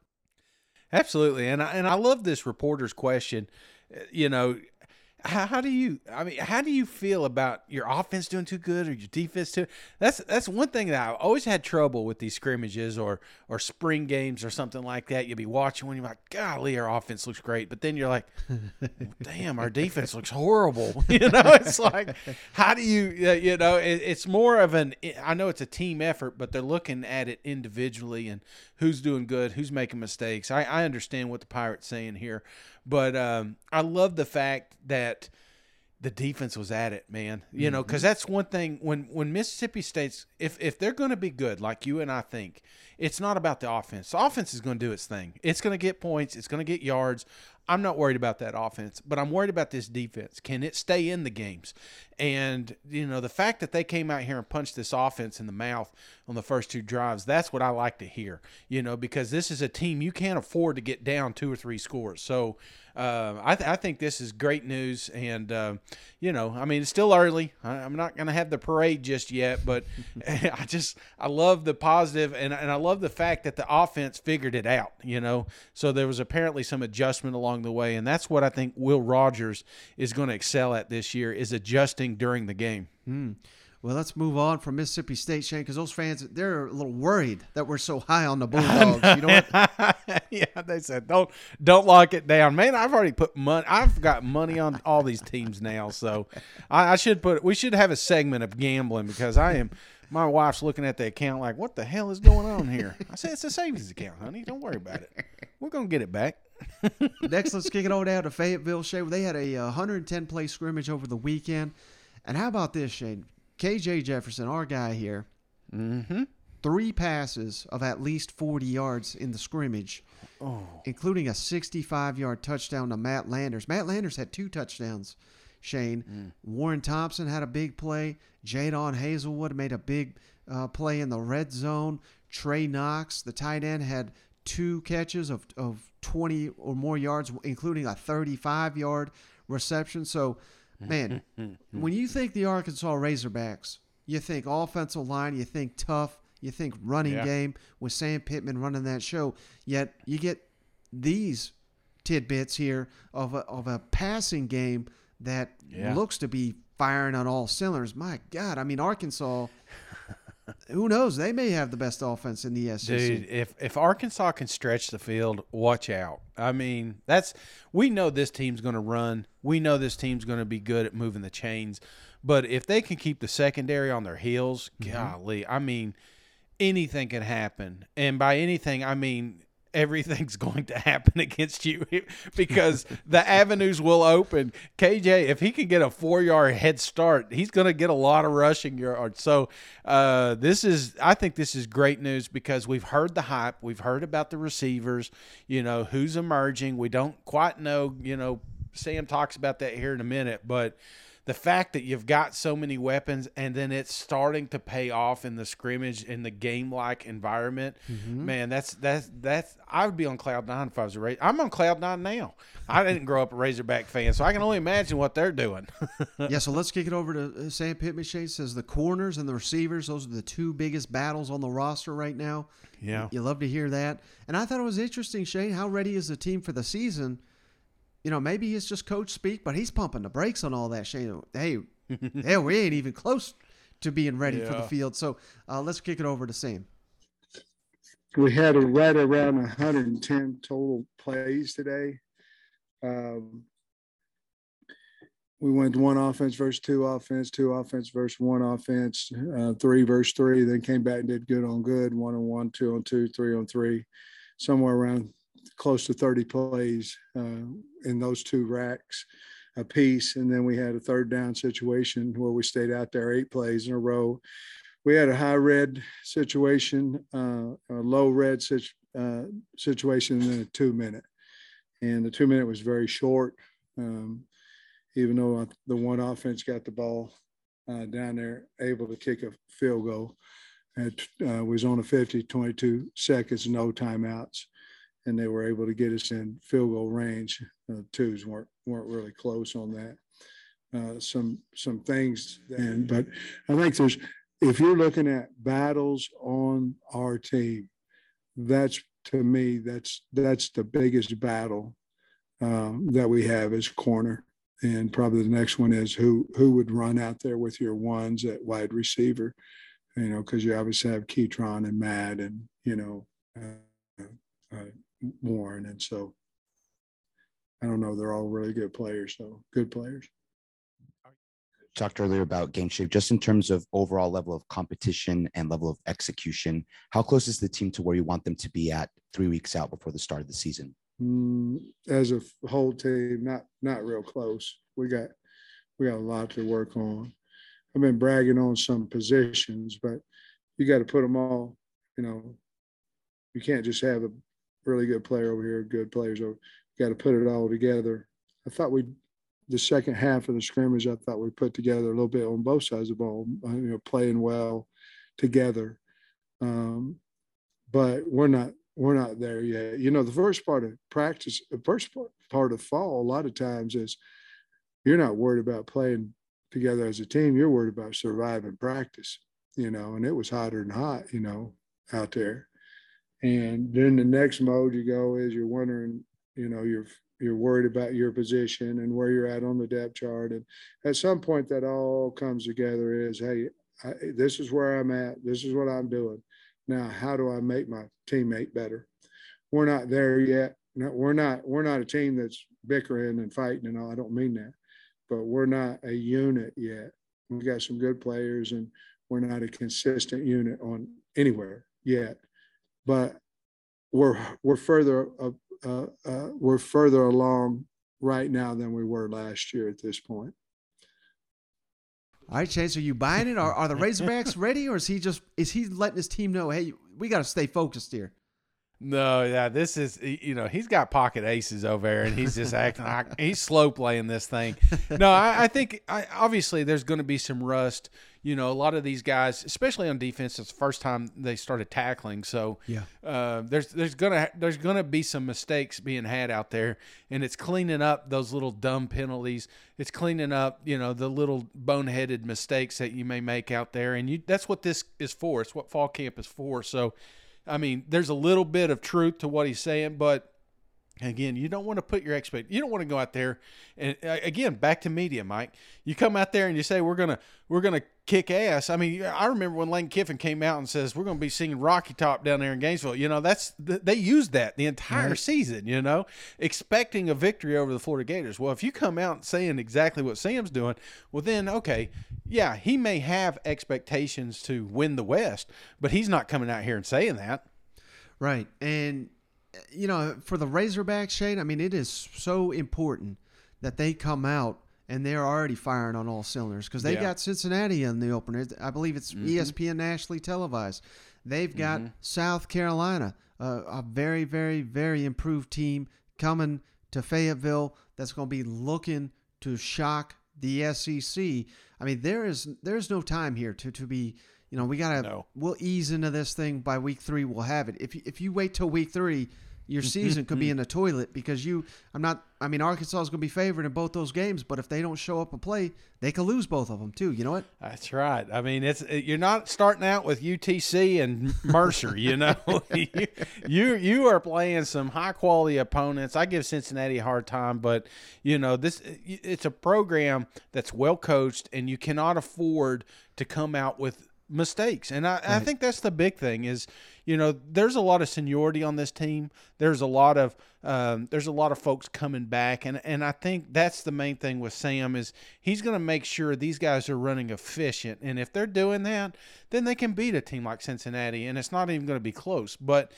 Absolutely, and I, and I love this reporter's question. Uh, You know, how, how do you? I mean, how do you feel about your offense doing too good or your defense too? That's that's one thing that I always had trouble with these scrimmages or or spring games or something like that. You'll be watching when you're like, golly, our offense looks great, but then you're like, damn, our defense looks horrible. You know, it's like, how do you? Uh, you know, it, it's more of an. I know it's a team effort, but they're looking at it individually and who's doing good, who's making mistakes. I, I understand what the Pirates saying here, but um, I love the fact that the defense was at it, man. You know, because that's one thing when when Mississippi State's if if they're going to be good, like you and I think, it's not about the offense. The offense is going to do its thing. It's going to get points. It's going to get yards. I'm not worried about that offense, but I'm worried about this defense. Can it stay in the games? And, you know, the fact that they came out here and punched this offense in the mouth on the first two drives, that's what I like to hear, you know, because this is a team you can't afford to get down two or three scores. So uh, I, th- I think this is great news. And, uh, you know, I mean, it's still early. I- I'm not going to have the parade just yet, but I just, I love the positive and, and I love the fact that the offense figured it out, you know. So there was apparently some adjustment along the way. And that's what I think Will Rogers is going to excel at this year is adjusting during the game. Hmm. Well, let's move on from Mississippi State, Shane, because those fans they're a little worried that we're so high on the Bulldogs. you know what? yeah, they said don't don't lock it down, man. I've already put money. I've got money on all these teams now, so I, I should put. We should have a segment of gambling because I am. My wife's looking at the account like, "What the hell is going on here?" I said, "It's a savings account, honey. Don't worry about it. We're gonna get it back." Next, let's kick it on down to Fayetteville, Shane. They had a uh, 110 play scrimmage over the weekend, and how about this, Shane? KJ Jefferson, our guy here, mm-hmm. three passes of at least 40 yards in the scrimmage, oh. including a 65 yard touchdown to Matt Landers. Matt Landers had two touchdowns, Shane. Mm. Warren Thompson had a big play. Jadon Haselwood made a big uh, play in the red zone. Trey Knox, the tight end, had two catches of, of 20 or more yards, including a 35 yard reception. So, man, mm-hmm. when you think the Arkansas Razorbacks, you think offensive line, you think tough, you think running Yeah. game with Sam Pittman running that show. Yet you get these tidbits here of a, of a passing game that Yeah. looks to be firing on all cylinders. My God, I mean Arkansas. Who knows? They may have the best offense in the SEC. Dude, if if Arkansas can stretch the field, watch out. I mean, that's we know this team's going to run. We know this team's going to be good at moving the chains. But if they can keep the secondary on their heels, mm-hmm. golly, I mean, anything can happen. And by anything, I mean everything's going to happen against you because the avenues will open. KJ, if he can get a four yard head start, he's going to get a lot of rushing yards. So uh, this is, I think this is great news because we've heard the hype, we've heard about the receivers, you know, who's emerging. We don't quite know, you know. Sam talks about that here in a minute, but the fact that you've got so many weapons and then it's starting to pay off in the scrimmage in the game like environment, man, that's that's that's I would be on cloud nine if I was a Razor. I'm on cloud nine now. I didn't grow up a Razorback fan, so I can only imagine what they're doing. yeah, so let's kick it over to uh, Sam Pittman. Shane says the corners and the receivers; those are the two biggest battles on the roster right now. Yeah. you love to hear that. And I thought it was interesting, Shane. How ready is the team for the season? You know, maybe it's just coach speak, but he's pumping the brakes on all that. Shane, hey, hell, we ain't even close to being ready for the field. So uh, let's kick it over to Sam. we had a right around 110 total plays today. Um, we went one offense versus two offense, two offense versus one offense, uh, three versus three. Then came back and did good on good, one on one, two on two, three on three, somewhere around close to 30 plays uh, in those two racks a piece. And then we had a third down situation where we stayed out there eight plays in a row we had a high red situation, uh, a low red situ- uh, situation, and then a two minute. And the two minute was very short, um, even though the one offense got the ball uh, down there, able to kick a field goal. It uh, was on a 50, 22 seconds, no timeouts, and they were able to get us in field goal range. Uh, twos weren't weren't really close on that. Uh, some some things, and but I think there's if you're looking at battles on our team, that's to me that's that's the biggest battle um, that we have is corner, and probably the next one is who who would run out there with your ones at wide receiver, you know, because you obviously have Ketron and Matt and you know uh, uh, Warren, and so I don't know, they're all really good players, so good players. talked earlier about game shape, just in terms of overall level of competition and level of execution. How close is the team to where you want them to be at three weeks out before the start of the season? Mm, as a whole team, not not real close. We got we got a lot to work on. I've been bragging on some positions, but you got to put them all. You know, you can't just have a really good player over here, good players over. Got to put it all together. I thought we the second half of the scrimmage, I thought we put together a little bit on both sides of the ball, uh, you know, playing well together. Um, but we're not we're not there yet. You know, the first part of practice, the first part, part of fall, a lot of times is you're not worried about playing together as a team. You're worried about surviving practice, you know, and it was hotter than hot, you know, out there. And then the next mode you go is you're wondering, you know, you're you're worried about your position and where you're at on the depth chart. And at some point that all comes together is, hey, I, this is where I'm at. This is what I'm doing. Now, how do I make my teammate better? We're not there yet. No, we're not. We're not a team that's bickering and fighting and all. I don't mean that, but we're not a unit yet. We got some good players, and we're not a consistent unit on anywhere yet. But we're we're further uh, uh, uh, we're further along right now than we were last year at this point. All right, Chase, are you buying it? Are, are the Razorbacks ready, or is he just is he letting his team know, hey, we got to stay focused here? No, yeah, this is you know he's got pocket aces over there, and he's just acting like he's slow playing this thing. No, I, I think I, obviously there's going to be some rust. You know, a lot of these guys, especially on defense, it's the first time they started tackling. So Yeah. uh, there's there's gonna there's gonna be some mistakes being had out there, and it's cleaning up those little dumb penalties. It's cleaning up you know the little boneheaded mistakes that you may make out there, and you that's what this is for. It's what fall camp is for. So. I mean, there's a little bit of truth to what he's saying, but again, you don't want to put your expect. You don't want to go out there and uh, again, back to media, Mike. You come out there and you say we're gonna we're gonna kick ass. I mean, I remember when Lane Kiffin came out and says we're gonna be singing Rocky Top down there in Gainesville. You know, that's they used that the entire Right. season. You know, expecting a victory over the Florida Gators. Well, if you come out saying exactly what Sam's doing, well then okay, yeah, he may have expectations to win the West, but he's not coming out here and saying that. Right. And, you know, for the Razorbacks, Shane, I mean, it is so important that they come out and they're already firing on all cylinders because they Yeah. got Cincinnati in the opener. I believe it's Mhm. ESPN nationally televised. They've got Mhm. South Carolina, uh, a very, very, very improved team coming to Fayetteville that's going to be looking to shock the SEC. I mean, there is there's no time here to to be. You know, we gotta No. we'll ease into this thing by week three. We'll have it. If you, if you wait till week three, your mm-hmm, season could be mm-hmm. in the toilet because you. I'm not. I mean, Arkansas is going to be favored in both those games, but if they don't show up and play, they could lose both of them too. You know what? That's right. I mean, it's you're not starting out with UTC and Mercer. You know, you, you you are playing some high quality opponents. I give Cincinnati a hard time, but you know this it's a program that's well coached, and you cannot afford to come out with mistakes. And I, I think that's the big thing is, you know, there's a lot of seniority on this team. There's a lot of um, there's a lot of folks coming back, and and I think that's the main thing with Sam is he's going to make sure these guys are running efficient, and if they're doing that, then they can beat a team like Cincinnati, and it's not even going to be close. But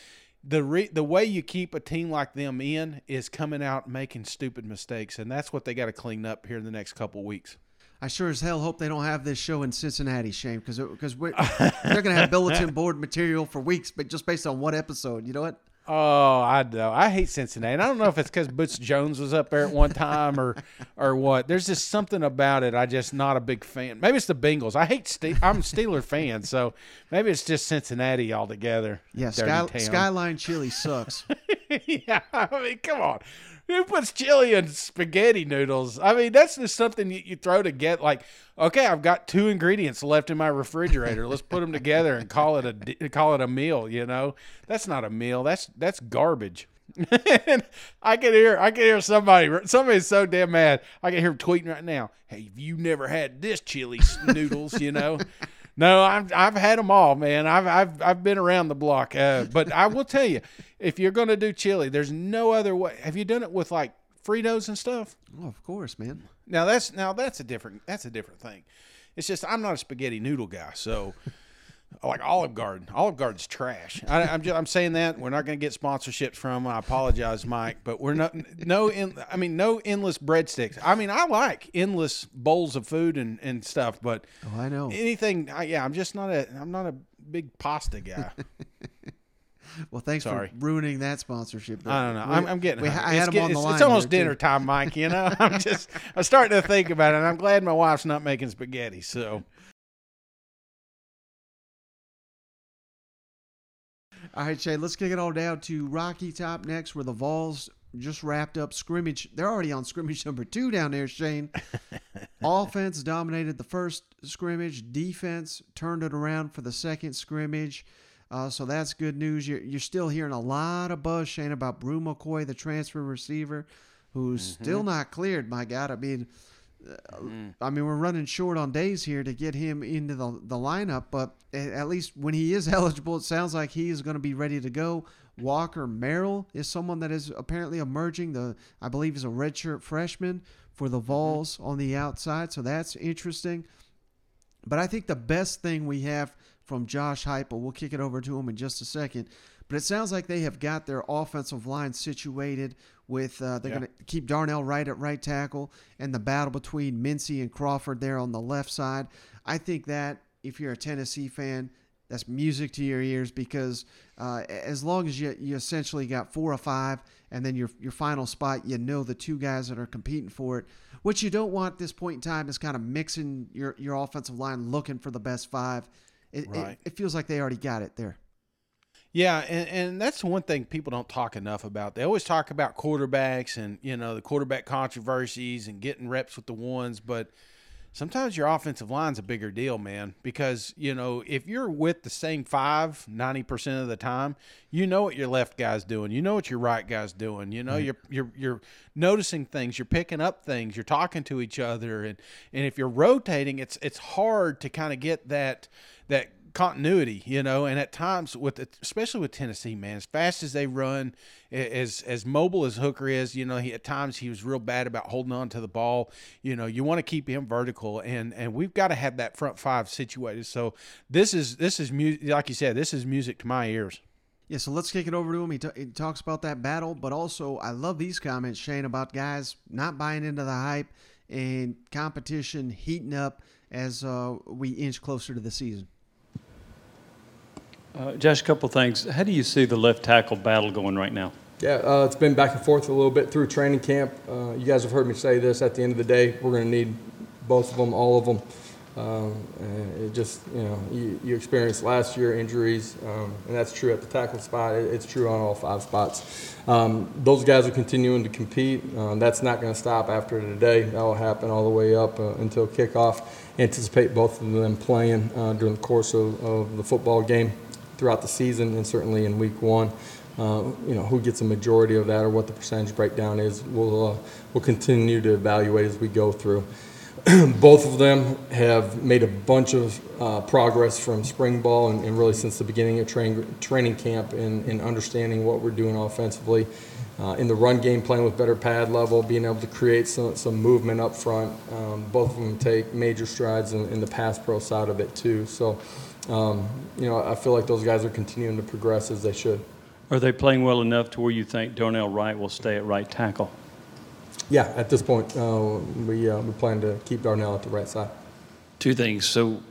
the re- the way you keep a team like them in is coming out making stupid mistakes, and that's what they got to clean up here in the next couple weeks. I sure as hell hope they don't have this show in Cincinnati, Shane, because because they're going to have bulletin board material for weeks, but just based on one episode. You know what? Oh, I know. I hate Cincinnati. And I don't know if it's because Butch Jones was up there at one time or or what. There's just something about it. I just not a big fan. Maybe it's the Bengals. I hate. Ste- I'm a Steeler fan, so maybe it's just Cincinnati altogether. Yeah, Sky. Skyline Chili sucks. yeah, I mean, come on. Who puts chili in spaghetti noodles? I mean, that's just something you, you throw to get like, okay, I've got two ingredients left in my refrigerator. Let's put them together and call it a call it a meal. You know, that's not a meal. That's that's garbage. and I can hear I can hear somebody somebody's so damn mad. I can hear him tweeting right now. Hey, you never had this chili noodles? You know. No, I've I've had them all, man. I've I've I've been around the block. Uh, but I will tell you, if you're going to do chili, there's no other way. Have you done it with like Fritos and stuff? Oh, of course, man. Now that's now that's a different that's a different thing. It's just I'm not a spaghetti noodle guy, so like Olive Garden. Olive Garden's trash. I, I'm just I'm saying that we're not going to get sponsorships from. I apologize, Mike, but we're not no. In, I mean, no endless breadsticks. I mean, I like endless bowls of food and and stuff, but Oh, I know. anything. I, yeah, I'm just not a I'm not a big pasta guy. Well, thanks Sorry. for ruining that sponsorship. I don't know. We- I'm, I'm getting. we-. I had it's, him on the line. it's almost here, too. dinner time, Mike. You know, I'm just. I'm starting to think about it. and I'm glad my wife's not making spaghetti. So All right, Shane, let's kick it all down to Rocky Top next, where the Vols just wrapped up scrimmage. They're already on scrimmage number two down there, Shane. Offense dominated the first scrimmage. Defense turned it around for the second scrimmage. Uh, so that's good news. You're, you're still hearing a lot of buzz, Shane, about Bru McCoy, the transfer receiver, who's still not cleared. My God, I mean, uh, I mean, we're running short on days here to get him into the, the lineup, but at least when he is eligible, it sounds like he is going to be ready to go. Walker Merrill is someone that is apparently emerging. The I believe is a redshirt freshman for the Vols on the outside, so that's interesting. But I think the best thing we have from Josh Heupel, we'll kick it over to him in just a second. But it sounds like they have got their offensive line situated with uh, they're Yeah. going to keep Darnell Wright at right tackle and the battle between Mincey and Crawford there on the left side. I think that if you're a Tennessee fan, that's music to your ears because uh, as long as you, you essentially got four or five and then your your final spot, you know the two guys that are competing for it. What you don't want at this point in time is kind of mixing your, your offensive line looking for the best five. It, it- Right. it feels like they already got it there. Yeah, and, and that's one thing people don't talk enough about. They always talk about quarterbacks and you know the quarterback controversies and getting reps with the ones, but sometimes your offensive line's a bigger deal, man. Because you know if you're with the same five 90 percent of the time, you know what your left guy's doing, you know what your right guy's doing. You know Right. you're you're you're noticing things, you're picking up things, you're talking to each other, and and if you're rotating, it's it's hard to kind of get that that continuity, you know, and at times with especially with Tennessee, man, as fast as they run, as as mobile as Hooker is, you know, he at times he was real bad about holding on to the ball. You know, you want to keep him vertical, and and we've got to have that front five situated. So this is this is music, like you said, this is music to my ears. Yeah, so let's kick it over to him. He, t- he talks about that battle, but also I love these comments, Shane, about guys not buying into the hype and competition heating up as uh, we inch closer to the season. Uh, Josh, a couple things. How do you see the left tackle battle going right now? Yeah, uh, it's been back and forth a little bit through training camp. Uh, you guys have heard me say this. At the end of the day, we're going to need both of them, all of them. Um, and it just, you know, you, you experienced last year injuries, um, and that's true at the tackle spot. It, it's true on all five spots. Um, those guys are continuing to compete. Um, that's not going to stop after today. That will happen all the way up uh, until kickoff. Anticipate both of them playing uh, during the course of, of the football game throughout the season and certainly in week one. Uh, you know, who gets a majority of that or what the percentage breakdown is, we'll, uh, we'll continue to evaluate as we go through. Both of them have made a bunch of uh, progress from spring ball and, and really since the beginning of train, training camp in, in understanding what we're doing offensively. Uh, in the run game, playing with better pad level, being able to create some, some movement up front. Um, both of them take major strides in, in the pass pro side of it too. So, um, you know, I feel like those guys are continuing to progress as they should. Are they playing well enough to where you think Darnell Wright will stay at right tackle? Yeah, at this point, uh, we, uh, we plan to keep Darnell at the right side. Two things. So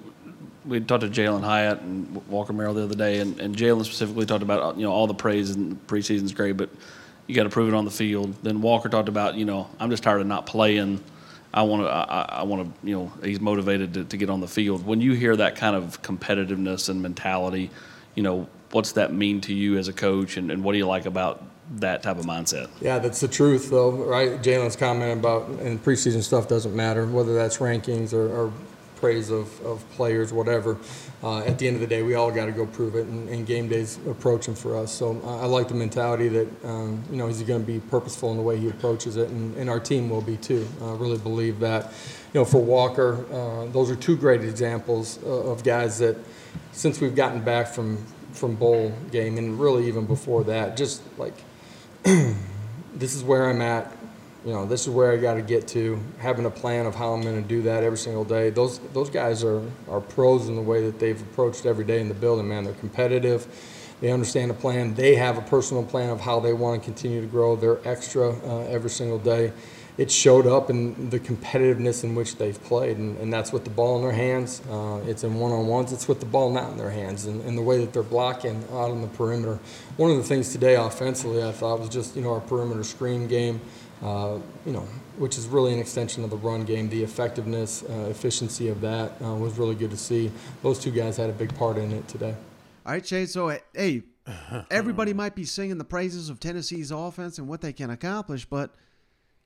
we talked to Jalen Hyatt and Walker Merrill the other day, and, and Jalen specifically talked about you know all the praise and the preseason's great, but you got to prove it on the field. Then Walker talked about you know I'm just tired of not playing. I want to I, I want to you know he's motivated to, to get on the field. When you hear that kind of competitiveness and mentality, you know what's that mean to you as a coach, and, and what do you like about that type of mindset? Yeah, that's the truth, though, right? Jalen's comment about and preseason stuff doesn't matter, whether that's rankings or, or praise of, of players, whatever. Uh, at the end of the day, we all got to go prove it, and, and game day's approaching for us. So uh, I like the mentality that um, you know he's going to be purposeful in the way he approaches it, and, and our team will be too. I really believe that. You know, for Walker, uh, those are two great examples of guys that, since we've gotten back from from bowl game, and really even before that, just like this is where I'm at. You know, this is where I got to get to. Having a plan of how I'm going to do that every single day. Those those guys are are pros in the way that they've approached every day in the building. Man, they're competitive. They understand the plan. They have a personal plan of how they want to continue to grow. They're extra uh, every single day, it showed up in the competitiveness in which they've played, and, and that's with the ball in their hands. Uh, it's in one-on-ones. It's with the ball not in their hands, and, and the way that they're blocking out on the perimeter. One of the things today offensively, I thought was just you know our perimeter screen game. Uh, you know, which is really an extension of the run game. The effectiveness, uh, efficiency of that uh, was really good to see. Those two guys had a big part in it today. All right, Shane. So, hey, everybody might be singing the praises of Tennessee's offense and what they can accomplish, but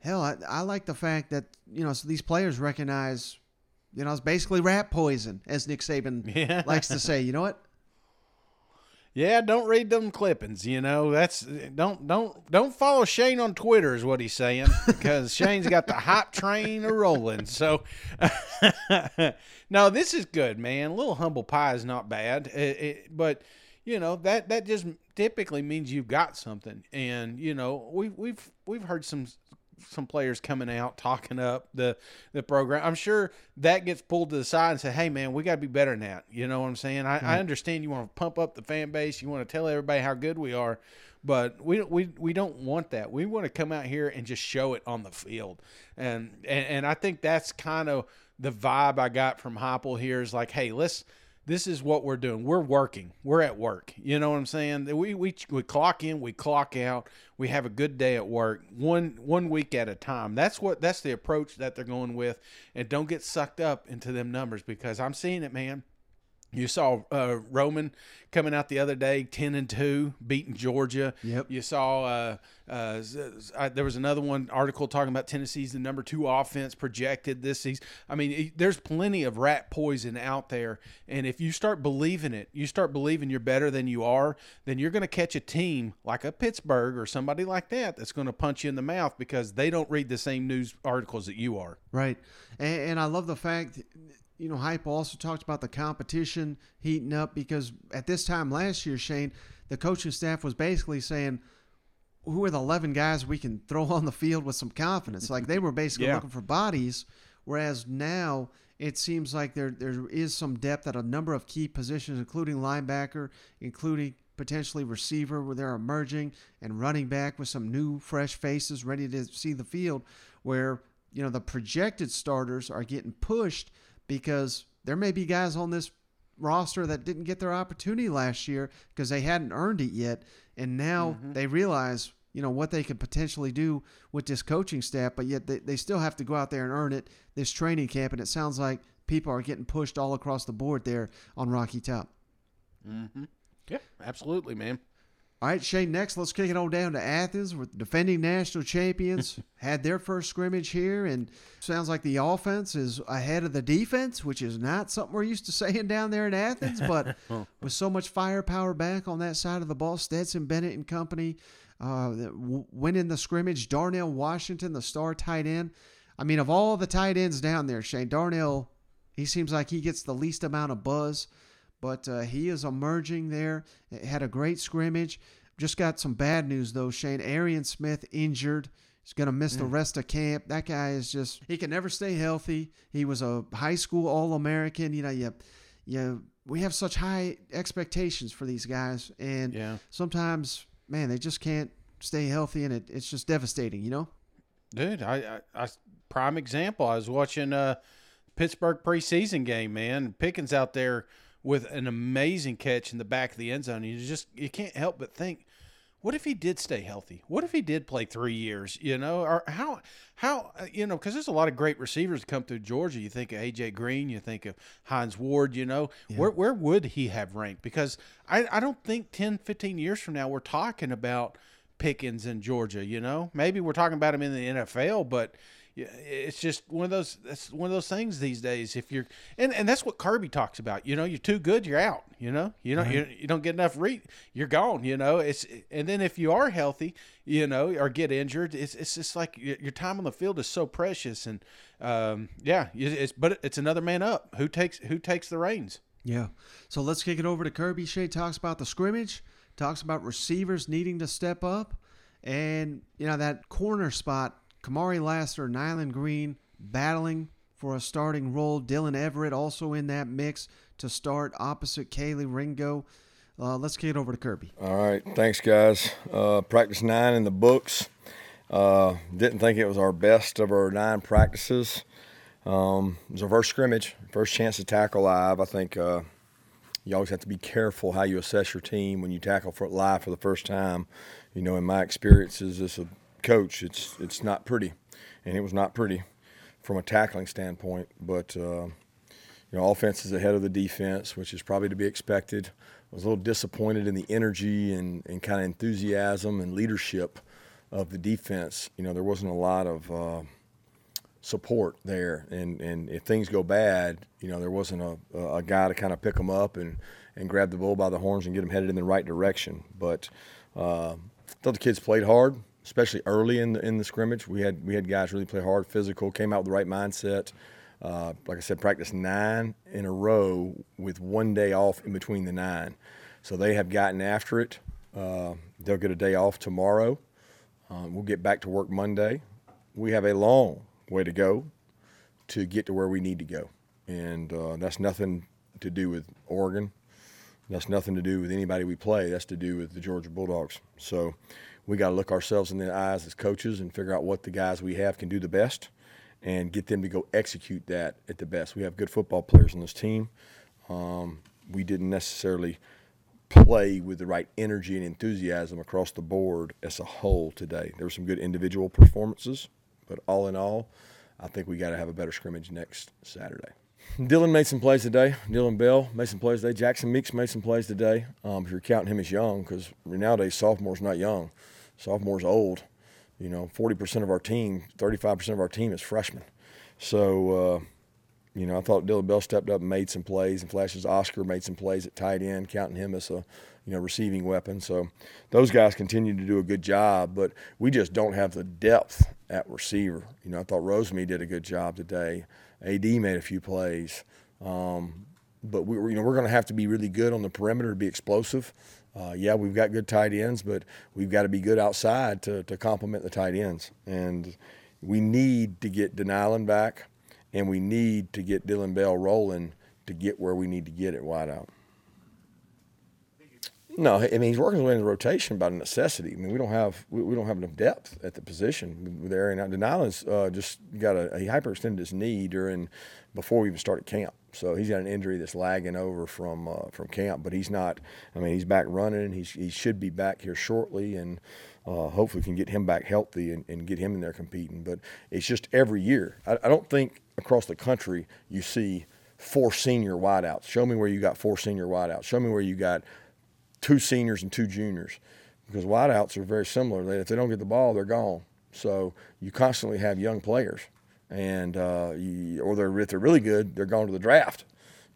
hell, I, I like the fact that you know so these players recognize, you know, it's basically rat poison, as Nick Saban Yeah. likes to say. You know what? Yeah, don't read them clippings. You know, that's don't don't don't follow Shane on Twitter is what he's saying because Shane's got the hype train a rolling. So, no, this is good, man. A little humble pie is not bad, It- it- but you know that that just typically means you've got something. And you know, we've we've we've heard some some players coming out talking up the the program. I'm sure that gets pulled to the side and say, "Hey, man, we got to be better than that." You know what I'm saying? I, I mm-hmm. understand you want to pump up the fan base, you want to tell everybody how good we are, but we we we don't want that. We want to come out here and just show it on the field, and and, and I think that's kind of the vibe I got from Heupel here is like, "Hey, let's." This is what we're doing. We're working. We're at work. You know what I'm saying? We, we we clock in, we clock out. We have a good day at work, one one week at a time. That's what that's the approach that they're going with, and don't get sucked up into them numbers because I'm seeing it, man. You saw uh, Roman coming out the other day, ten and two, beating Georgia. Yep. You saw uh, uh, uh, there was another one article talking about Tennessee's the number two offense projected this season. I mean, it- there's plenty of rat poison out there, and if you start believing it, you start believing you're better than you are, then you're going to catch a team like a Pittsburgh or somebody like that that's going to punch you in the mouth because they don't read the same news articles that you are. Right. And, and I love the fact, you know, Heupel also talked about the competition heating up because at this time last year, Shane, the coaching staff was basically saying, who are the 11 guys we can throw on the field with some confidence? Like they were basically Yeah. looking for bodies, whereas now it seems like there there is some depth at a number of key positions, including linebacker, including potentially receiver, where they're emerging, and running back with some new, fresh faces ready to see the field. Where you know the projected starters are getting pushed because there may be guys on this roster that didn't get their opportunity last year because they hadn't earned it yet, and now they realize you know what they could potentially do with this coaching staff, but yet they, they still have to go out there and earn it this training camp, and it sounds like people are getting pushed all across the board there on Rocky Top. Mm-hmm. Yeah, absolutely, man. All right, Shane, next let's kick it on down to Athens with defending national champions. had their first scrimmage here, and sounds like the offense is ahead of the defense, which is not something we're used to saying down there in Athens. But with so much firepower back on that side of the ball, Stetson Bennett and company uh, winning the scrimmage. Darnell Washington, the star tight end. I mean, of all the tight ends down there, Shane Darnell, he seems like he gets the least amount of buzz but uh, he is emerging there. Had a great scrimmage. Just got some bad news though. Shane Arian Smith injured. He's gonna miss the Mm. rest of camp. That guy is just he can never stay healthy. He was a high school All American. You know, you, you we have such high expectations for these guys, and Yeah. sometimes, man, they just can't stay healthy, and it, it's just devastating. You know. Dude, I, I, I prime example. I was watching uh Pittsburgh preseason game, man. Pickens out there with an amazing catch in the back of the end zone. You just you can't help but think, what if he did stay healthy? What if he did play three years? You know, or how how uh, you know because there's a lot of great receivers that come through Georgia. You think of AJ Green, you think of Hines Ward. You know, where where would he have ranked? Because I I don't think 10, 15 years from now we're talking about Pickens in Georgia. You know, maybe we're talking about him in the NFL, but yeah, it's just one of those. That's one of those things these days. If you're and and that's what Kirby talks about. You know, you're too good, you're out. You know, you don't you, you don't get enough re, you're gone. You know, it's and then if you are healthy, you know, or get injured, it's it's just like your, your time on the field is so precious. And um, yeah, it's but it's another man up. Who takes who takes the reins? Yeah. So let's kick it over to Kirby. Shea talks about the scrimmage, talks about receivers needing to step up, and you know that corner spot. Kamari Lassiter, Nyland Green battling for a starting role. Daylen Everette also in that mix to start opposite Kelee Ringo. Uh, let's get over to Kirby. All right, thanks guys. Uh, practice nine in the books. Uh, didn't think it was our best of our nine practices. Um, it was our first scrimmage, first chance to tackle live. I think uh, you always have to be careful how you assess your team when you tackle for live for the first time. You know, in my experiences as a coach, it's it's not pretty, and it was not pretty from a tackling standpoint. But uh, you know, offense is ahead of the defense, which is probably to be expected. I was a little disappointed in the energy and, and kind of enthusiasm and leadership of the defense. You know, there wasn't a lot of uh, support there, and, and if things go bad, you know, there wasn't a, a guy to kind of pick them up and, and grab the bull by the horns and get them headed in the right direction. But uh, I thought the kids played hard, especially early in the in the scrimmage. We had we had guys really play hard, physical, came out with the right mindset. Uh, like I said, practice nine in a row with one day off in between the nine. So they have gotten after it. Uh, they'll get a day off tomorrow. Um, we'll get back to work Monday. We have a long way to go to get to where we need to go. And uh, that's nothing to do with Oregon. That's nothing to do with anybody we play. That's to do with the Georgia Bulldogs. So we got to look ourselves in the eyes as coaches and figure out what the guys we have can do the best and get them to go execute that at the best. We have good football players on this team. Um, we didn't necessarily play with the right energy and enthusiasm across the board as a whole today. There were some good individual performances, but all in all, I think we got to have a better scrimmage next Saturday. Dylan made some plays today. Dillon Bell made some plays today. Jackson Meeks made some plays today. Um, if you're counting him as young, because nowadays sophomore's not young, sophomore's old you know, 40% of our team, 35% of our team is freshmen. So, uh, you know, I thought Dillon Bell stepped up and made some plays and flashes. Oscar made some plays at tight end, counting him as a, you know, receiving weapon. So those guys continue to do a good job, but we just don't have the depth at receiver. You know, I thought Rosemy did a good job today. AD made a few plays. Um, but we, you know, we're going to have to be really good on the perimeter to be explosive uh, yeah, we've got good tight ends, but we've got to be good outside to, to complement the tight ends. And we need to get Denylan back, and we need to get Dillon Bell rolling to get where we need to get it wide out. No, I mean he's working his way in the rotation by necessity. I mean we don't have we, we don't have enough depth at the position there. And Denylan's uh, just got a he hyperextended his knee during before we even started camp. So he's got an injury that's lagging over from uh, from camp, but he's not. I mean, he's back running. He's, he should be back here shortly, and uh, hopefully can get him back healthy and, and, get him in there competing. But it's just every year. I, I, don't think across the country you see four senior wideouts. Show me where you got four senior wideouts. Show me where you got two seniors and two juniors, because wideouts are very similar. If they don't get the ball, they're gone. So you constantly have young players and uh, or they're if they're really good, they're going to the draft.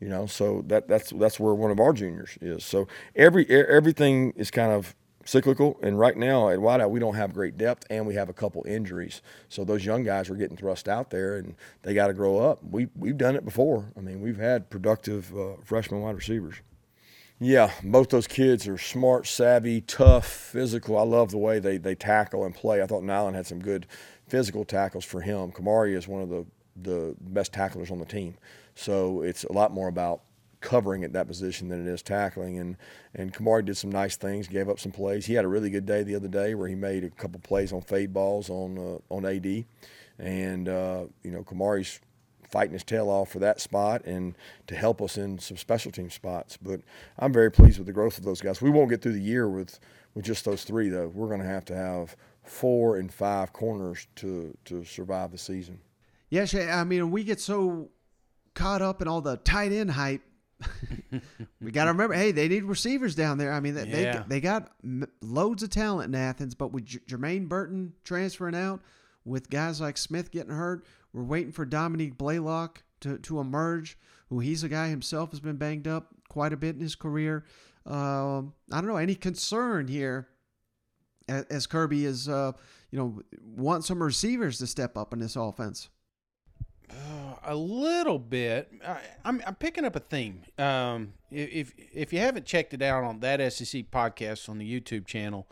You know, so that that's that's where one of our juniors is. So every everything is kind of cyclical, and right now at wideout we don't have great depth, and we have a couple injuries. So those young guys are getting thrust out there, and they got to grow up. We we've done it before. I mean, we've had productive uh, freshman wide receivers. Yeah, both those kids are smart, savvy, tough, physical. I love the way they, they tackle and play. I thought Nyland had some good physical tackles for him. Kamari is one of the, the best tacklers on the team. So it's a lot more about covering at that position than it is tackling. And and Kamari did some nice things, gave up some plays. He had a really good day the other day where he made a couple plays on fade balls on uh, on AD, and uh, you know Kamari's fighting his tail off for that spot and to help us in some special team spots. But I'm very pleased with the growth of those guys. We won't get through the year with with just those three though. We're going to have to have four and five corners to to survive the season. Yeah, Shay, I mean, we get so caught up in all the tight end hype. we got to remember, hey, they need receivers down there. I mean, they yeah. they, got loads of talent in Athens, but with J- Jermaine Burton transferring out, with guys like Smith getting hurt, we're waiting for Dominick Blaylock to to emerge. Who he's a guy himself has been banged up quite a bit in his career. Um, I don't know any concern here as Kirby is, uh, you know, want some receivers to step up in this offense? Uh, a little bit. I, am I'm picking up a theme. Um, if if you haven't checked it out on that SEC podcast on the YouTube channel,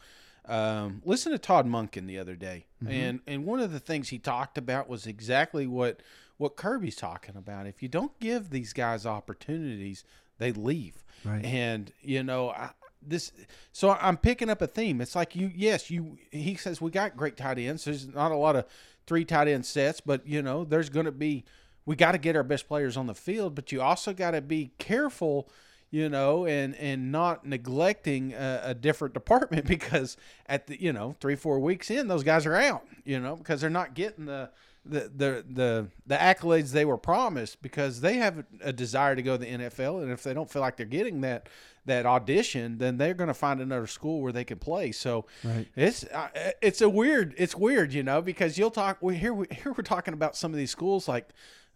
um, listen to Todd Monken the other day, mm-hmm. and and one of the things he talked about was exactly what what Kirby's talking about. If you don't give these guys opportunities, they leave. Right. And you know, I, this. So I'm picking up a theme. It's like you, yes, you. He says we got great tight ends. There's not a lot of three tight end sets, but you know, there's going to be. We got to get our best players on the field, but you also got to be careful you know, and and not neglecting a, a, different department because at the you know three four weeks in those guys are out, you know, because they're not getting the the the the, the accolades they were promised because they have a desire to go to the NFL, and if they don't feel like they're getting that that audition, then they're going to find another school where they can play. So right. it's uh, it's a weird it's weird, you know, because you'll talk we here we, here we're talking about some of these schools like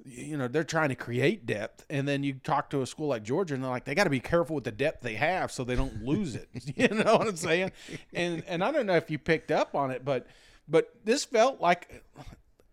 you know they're trying to create depth and then you talk to a school like georgia and they're like they got to be careful with the depth they have so they don't lose it you know what i'm saying and and i don't know if you picked up on it but but this felt like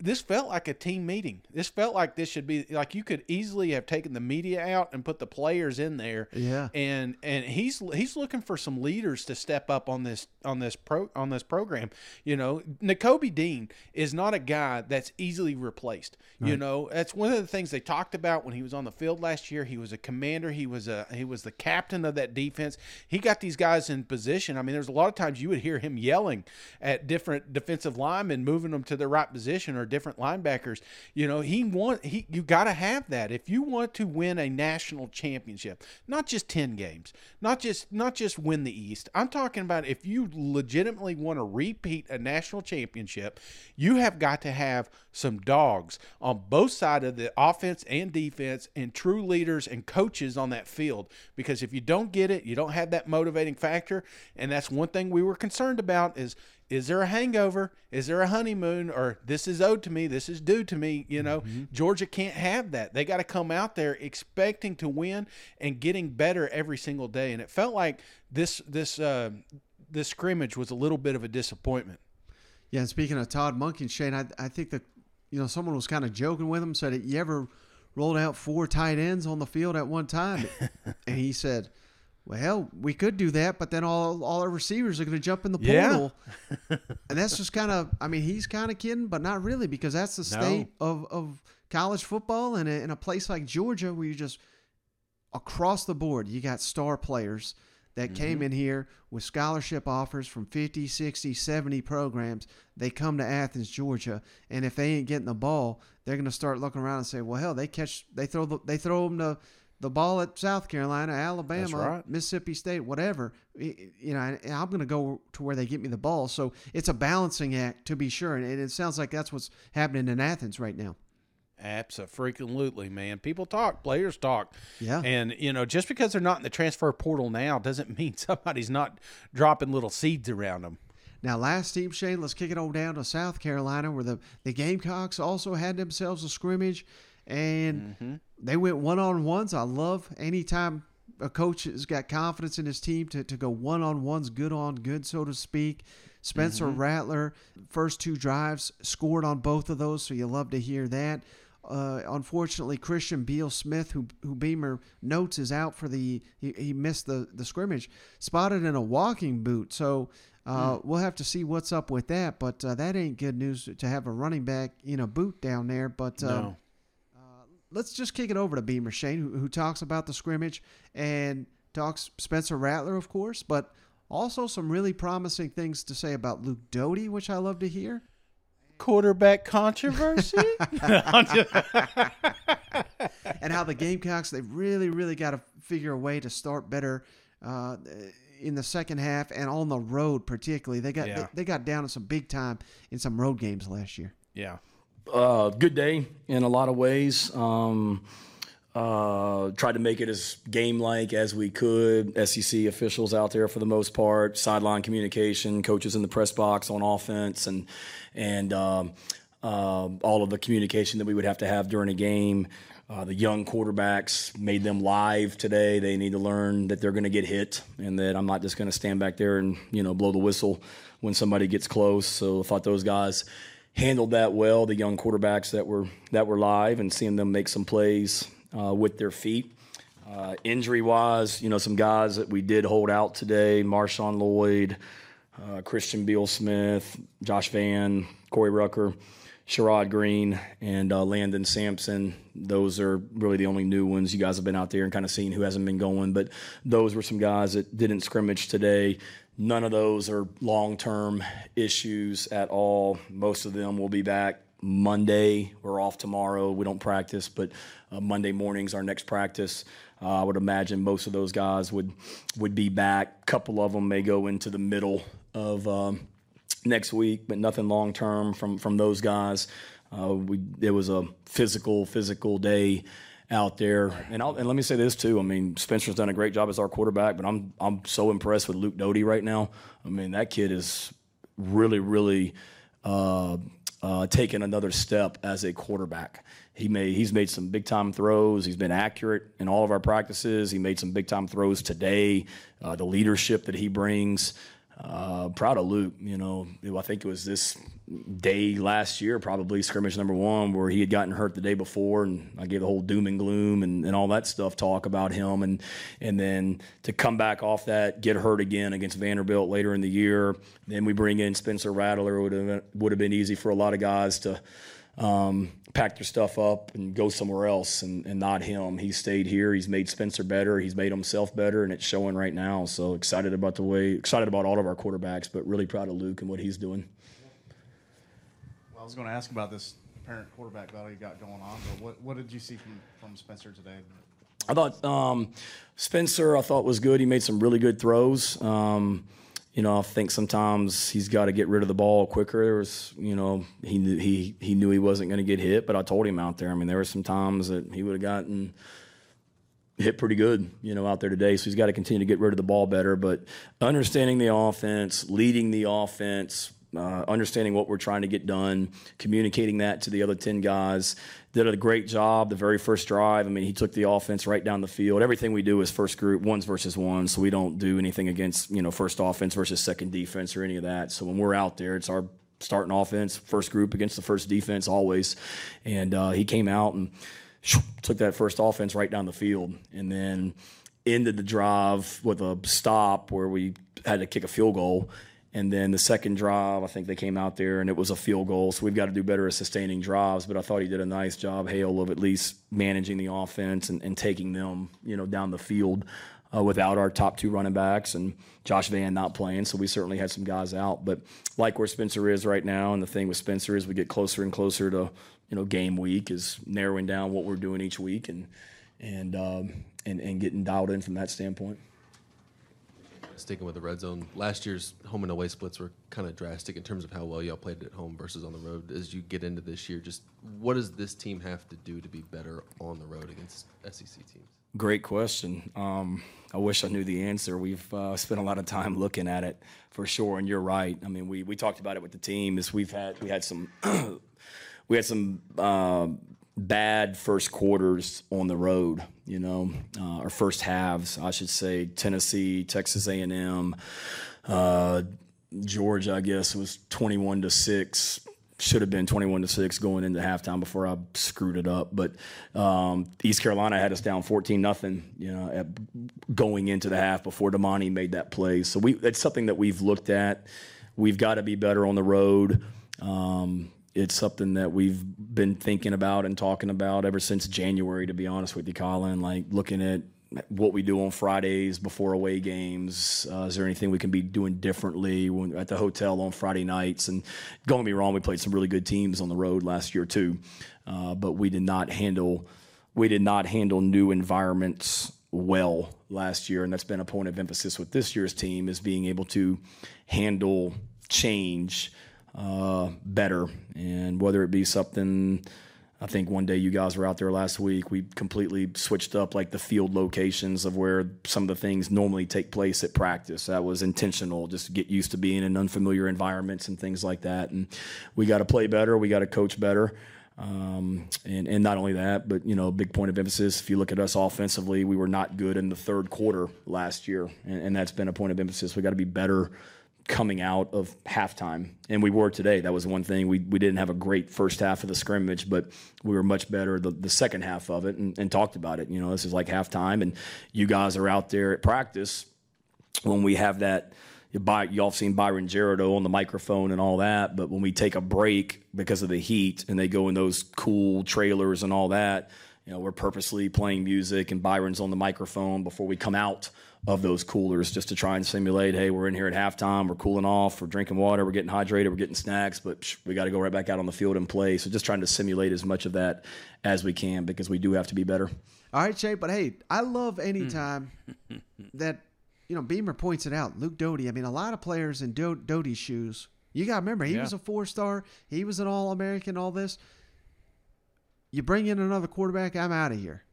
this felt like a team meeting. This felt like this should be like you could easily have taken the media out and put the players in there. Yeah. And and he's he's looking for some leaders to step up on this on this pro on this program. You know, Nakobe Dean is not a guy that's easily replaced. Right. You know, that's one of the things they talked about when he was on the field last year. He was a commander. He was a he was the captain of that defense. He got these guys in position. I mean, there's a lot of times you would hear him yelling at different defensive linemen, moving them to the right position or different linebackers. You know, he want he you got to have that if you want to win a national championship, not just 10 games, not just not just win the East. I'm talking about if you legitimately want to repeat a national championship, you have got to have some dogs on both sides of the offense and defense and true leaders and coaches on that field because if you don't get it, you don't have that motivating factor and that's one thing we were concerned about is is there a hangover? Is there a honeymoon? Or this is owed to me, this is due to me. You know, mm-hmm. Georgia can't have that. They got to come out there expecting to win and getting better every single day. And it felt like this this uh, this scrimmage was a little bit of a disappointment. Yeah, and speaking of Todd Monken, Shane, I, I think that you know someone was kind of joking with him, said, "You ever rolled out four tight ends on the field at one time?" and he said, well, we could do that, but then all all our receivers are going to jump in the portal, yeah. and that's just kind of. I mean, he's kind of kidding, but not really because that's the state no. of of college football, and in a place like Georgia where you just across the board you got star players that mm-hmm. came in here with scholarship offers from 50, 60, 70 programs. They come to Athens, Georgia, and if they ain't getting the ball, they're going to start looking around and say, "Well, hell, they catch, they throw, the, they throw them to." The ball at South Carolina, Alabama, right. Mississippi State, whatever. You know, and I'm going to go to where they get me the ball. So it's a balancing act to be sure, and it sounds like that's what's happening in Athens right now. Absolutely, man. People talk, players talk. Yeah. And, you know, just because they're not in the transfer portal now doesn't mean somebody's not dropping little seeds around them. Now, last team, Shane, let's kick it on down to South Carolina, where the, the Gamecocks also had themselves a scrimmage and mm-hmm. They went one on ones. I love anytime a coach has got confidence in his team to, to go one on ones, good on good, so to speak. Spencer mm-hmm. Rattler, first two drives, scored on both of those, so you love to hear that. Uh, unfortunately, Christian Beal Smith, who who Beamer notes is out for the he, he missed the the scrimmage, spotted in a walking boot. So uh, mm. we'll have to see what's up with that. But uh, that ain't good news to have a running back in a boot down there. But um, no let's just kick it over to Beamer Shane, who, who talks about the scrimmage and talks Spencer Rattler, of course, but also some really promising things to say about Luke Doty, which I love to hear. Quarterback controversy, and how the Gamecocks they really, really got to figure a way to start better uh, in the second half and on the road, particularly. They got yeah. they, they got down to some big time in some road games last year. Yeah, uh, good day in a lot of ways. Um, uh, tried to make it as game like as we could. SEC officials out there for the most part, sideline communication, coaches in the press box on offense, and and um, uh, all of the communication that we would have to have during a game. Uh, the young quarterbacks made them live today. They need to learn that they're going to get hit, and that I'm not just going to stand back there and you know blow the whistle when somebody gets close. So I thought those guys handled that well. The young quarterbacks that were that were live and seeing them make some plays uh, with their feet. Uh, injury wise, you know, some guys that we did hold out today: Marshawn Lloyd, uh, Christian Beal Smith, Josh Vann, Corey Rucker. Sherrod Greene and uh, Landon Sampson. Those are really the only new ones. You guys have been out there and kind of seen who hasn't been going, but those were some guys that didn't scrimmage today. None of those are long term issues at all. Most of them will be back Monday. We're off tomorrow. We don't practice, but uh, Monday morning's our next practice. Uh, I would imagine most of those guys would would be back. A couple of them may go into the middle of um, next week, but nothing long term from from those guys. Uh, we it was a physical physical day out there, and I'll, and let me say this too. I mean, Spencer's done a great job as our quarterback, but I'm I'm so impressed with Luke Doty right now. I mean, that kid is really really. Uh, uh, taken another step as a quarterback. He made he's made some big time throws. He's been accurate in all of our practices. He made some big time throws today. Uh, the leadership that he brings. Uh, proud of Luke. You know, I think it was this day last year, probably scrimmage number one, where he had gotten hurt the day before, and I gave the whole doom and gloom and, and all that stuff talk about him, and and then to come back off that, get hurt again against Vanderbilt later in the year, then we bring in Spencer Rattler. Would have would have been easy for a lot of guys to um, pack their stuff up and go somewhere else, and, and not him. He stayed here. He's made Spencer better. He's made himself better, and it's showing right now. So excited about the way, excited about all of our quarterbacks, but really proud of Luke and what he's doing. Was going to ask about this apparent quarterback battle you got going on, but what, what did you see from, from Spencer today? I thought um, Spencer, I thought was good. He made some really good throws. Um, you know, I think sometimes he's got to get rid of the ball quicker. There was, you know, he knew he he knew he wasn't going to get hit, but I told him out there. I mean, there were some times that he would have gotten hit pretty good, you know, out there today. So he's got to continue to get rid of the ball better. But understanding the offense, leading the offense, uh, understanding what we're trying to get done, communicating that to the other 10 guys. Did a great job the very first drive. I mean, he took the offense right down the field. Everything we do is first group, ones versus ones. So we don't do anything against, you know, first offense versus second defense or any of that. So when we're out there, it's our starting offense, first group against the first defense always. And uh, he came out and took that first offense right down the field. And then ended the drive with a stop where we had to kick a field goal and then the second drive, I think they came out there and it was a field goal. So we've got to do better at sustaining drives. But I thought he did a nice job, Hale, of at least managing the offense and, and taking them, you know, down the field uh, without our top two running backs and Josh Vann not playing. So we certainly had some guys out. But like where Spencer is right now, and the thing with Spencer is we get closer and closer to, you know, game week is narrowing down what we're doing each week and and um, and, and getting dialed in from that standpoint sticking with the red zone, last year's home and away splits were kind of drastic in terms of how well y'all played at home versus on the road. As you get into this year, just what does this team have to do to be better on the road against SEC teams? Great question. Um, I wish I knew the answer. We've uh, spent a lot of time looking at it for sure, and you're right. I mean, we we talked about it with the team. Is we've had we had some we had some. Uh, bad first quarters on the road. You know, uh, or first halves, I should say. Tennessee, Texas A&M, uh, Georgia. I guess was twenty-one to six. Should have been twenty-one to six going into halftime before I screwed it up. But um, East Carolina had us down fourteen nothing. You know, at, going into the half before Damani made that play. So we it's something that we've looked at. We've got to be better on the road. Um, it's something that we've been thinking about and talking about ever since January, to be honest with you, Colin. Like looking at what we do on Fridays before away games. Uh, is there anything we can be doing differently when, at the hotel on Friday nights? And don't get me wrong, we played some really good teams on the road last year too, uh, but we did not handle we did not handle new environments well last year, and that's been a point of emphasis with this year's team is being able to handle change uh, better. And whether it be something, I think one day you guys were out there last week, we completely switched up like the field locations of where some of the things normally take place at practice. That was intentional, just to get used to being in unfamiliar environments and things like that. And we got to play better, we got to coach better. Um, and, and not only that, but you know, big point of emphasis. If you look at us offensively, we were not good in the third quarter last year, and, and that's been a point of emphasis. We got to be better coming out of halftime. And we were today. That was one thing. We, we didn't have a great first half of the scrimmage, but we were much better the, the second half of it and, and talked about it. You know, this is like halftime, and you guys are out there at practice when we have that y'all seen Byron Gerardo on the microphone and all that, but when we take a break because of the heat and they go in those cool trailers and all that, you know, we're purposely playing music and Byron's on the microphone before we come out of those coolers just to try and simulate, hey, we're in here at halftime, we're cooling off, we're drinking water, we're getting hydrated, we're getting snacks, but psh, we got to go right back out on the field and play. So just trying to simulate as much of that as we can because we do have to be better. All right, Shay, but hey, I love any mm. time that you know Beamer points it out. Luke Doty. I mean, a lot of players in Do- Doty's shoes. You got to remember, he Yeah. was a four star. He was an All American. All this. You bring in another quarterback, I'm out of here.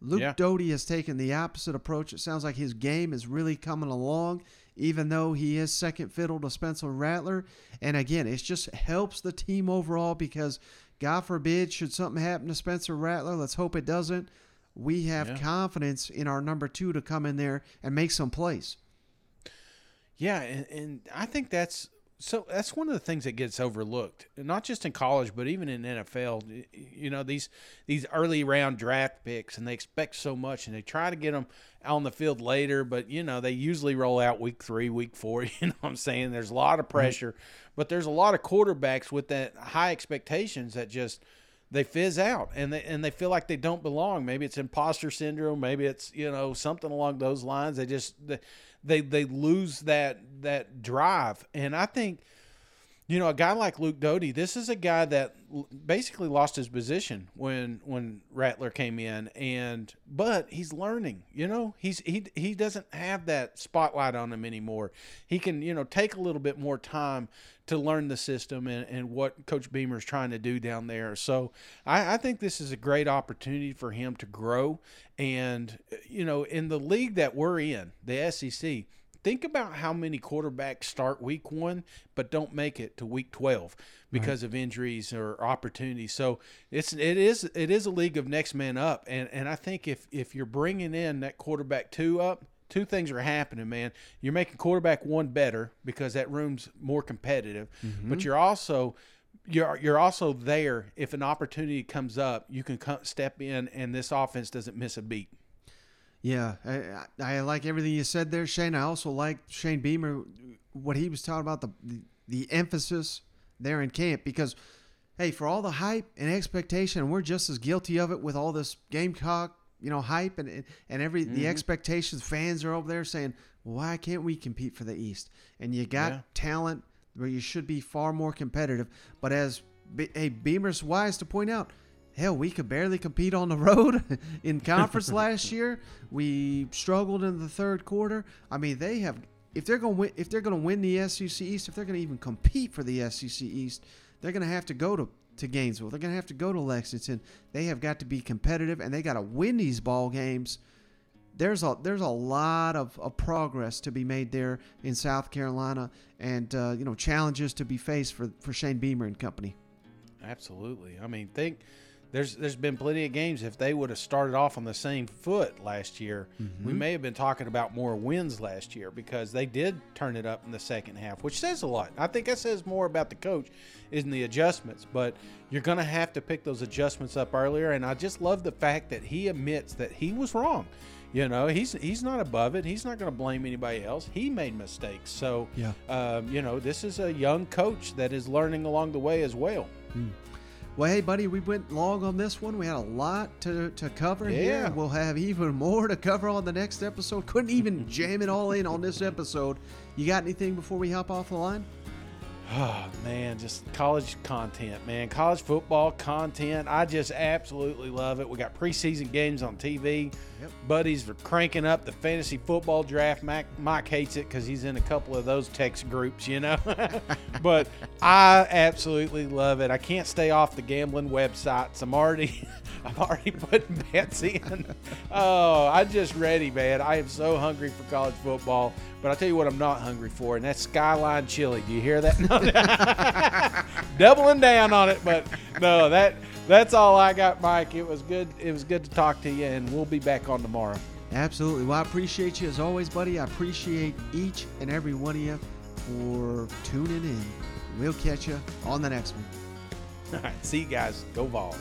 Luke Yeah. Doty has taken the opposite approach. It sounds like his game is really coming along, even though he is second fiddle to Spencer Rattler. And again, it just helps the team overall because, God forbid, should something happen to Spencer Rattler, let's hope it doesn't. We have Yeah. confidence in our number two to come in there and make some plays. Yeah, and, and I think that's so that's one of the things that gets overlooked, not just in college, but even in NFL. You know these these early round draft picks, and they expect so much, and they try to get them on the field later, but you know they usually roll out week three, week four. You know what I'm saying? There's a lot of mm-hmm. pressure, but there's a lot of quarterbacks with that high expectations that just they fizz out and they and they feel like they don't belong. Maybe it's imposter syndrome. Maybe it's you know something along those lines. They just they they, they lose that that drive. And I think you know a guy like Luke Doty. This is a guy that basically lost his position when when Rattler came in, and but he's learning. You know he's he he doesn't have that spotlight on him anymore. He can you know take a little bit more time to learn the system and, and what Coach Beamer is trying to do down there. So I, I think this is a great opportunity for him to grow. And, you know, in the league that we're in, the SEC, think about how many quarterbacks start week one but don't make it to week 12 because of injuries or opportunities. So it's it is it is a league of next man up, and and I think if if you're bringing in that quarterback two up, two things are happening, man. You're making quarterback one better because that room's more competitive, but Mhm. you're also you're you're also there if an opportunity comes up, you can come, step in, and this offense doesn't miss a beat. Yeah, I, I like everything you said there, Shane. I also like Shane Beamer, what he was talking about the, the the emphasis there in camp because, hey, for all the hype and expectation, we're just as guilty of it with all this Gamecock, you know, hype and and- every the Mhm. expectations. Fans are over there saying, why can't we compete for the East? And you got Yeah. talent where you should be far more competitive. But as hey, Beamer's wise to point out, hell, we could barely compete on the road in conference last year. We struggled in the third quarter. I mean, they have if they're going to win if they're going to win the SEC East, if they're going to even compete for the SEC East, they're going to have to go to to Gainesville. They're going to have to go to Lexington. They have got to be competitive and they got to win these ball games. There's a there's a lot of, of progress to be made there in South Carolina, and uh, you know challenges to be faced for, for Shane Beamer and company. Absolutely. I mean, think there's there's been plenty of games if they would have started off on the same foot last year, we Mhm. may have been talking about more wins last year because they did turn it up in the second half, which says a lot. I think that says more about the coach isn't the adjustments, but you're going to have to pick those adjustments up earlier and I just love the fact that he admits that he was wrong. You know, he's he's not above it. He's not going to blame anybody else. He made mistakes. So, Yeah. um, you know, this is a young coach that is learning along the way as well. Well, hey, buddy, we went long on this one. We had a lot to, to cover here. We'll have even more to cover on the next episode. Couldn't even jam it all in on this episode. You got anything before we hop off the line? Oh man, just college content, man. College football content. I just absolutely love it. We got preseason games on TV. Yep. Buddies are cranking up the fantasy football draft. Mike, Mike hates it because he's in a couple of those text groups, you know. but I absolutely love it. I can't stay off the gambling websites. I'm already, I'm already putting bets in. Oh, I'm just ready, man. I am so hungry for college football. But I'll tell you what I'm not hungry for, and that's Skyline Chili. Do you hear that? Doubling down on it, but no, that that's all I got, Mike. It was good. It was good to talk to you, and we'll be back on tomorrow. Absolutely. Well, I appreciate you as always, buddy. I appreciate each and every one of you for tuning in. We'll catch you on the next one. All right, see you guys. Go Vols.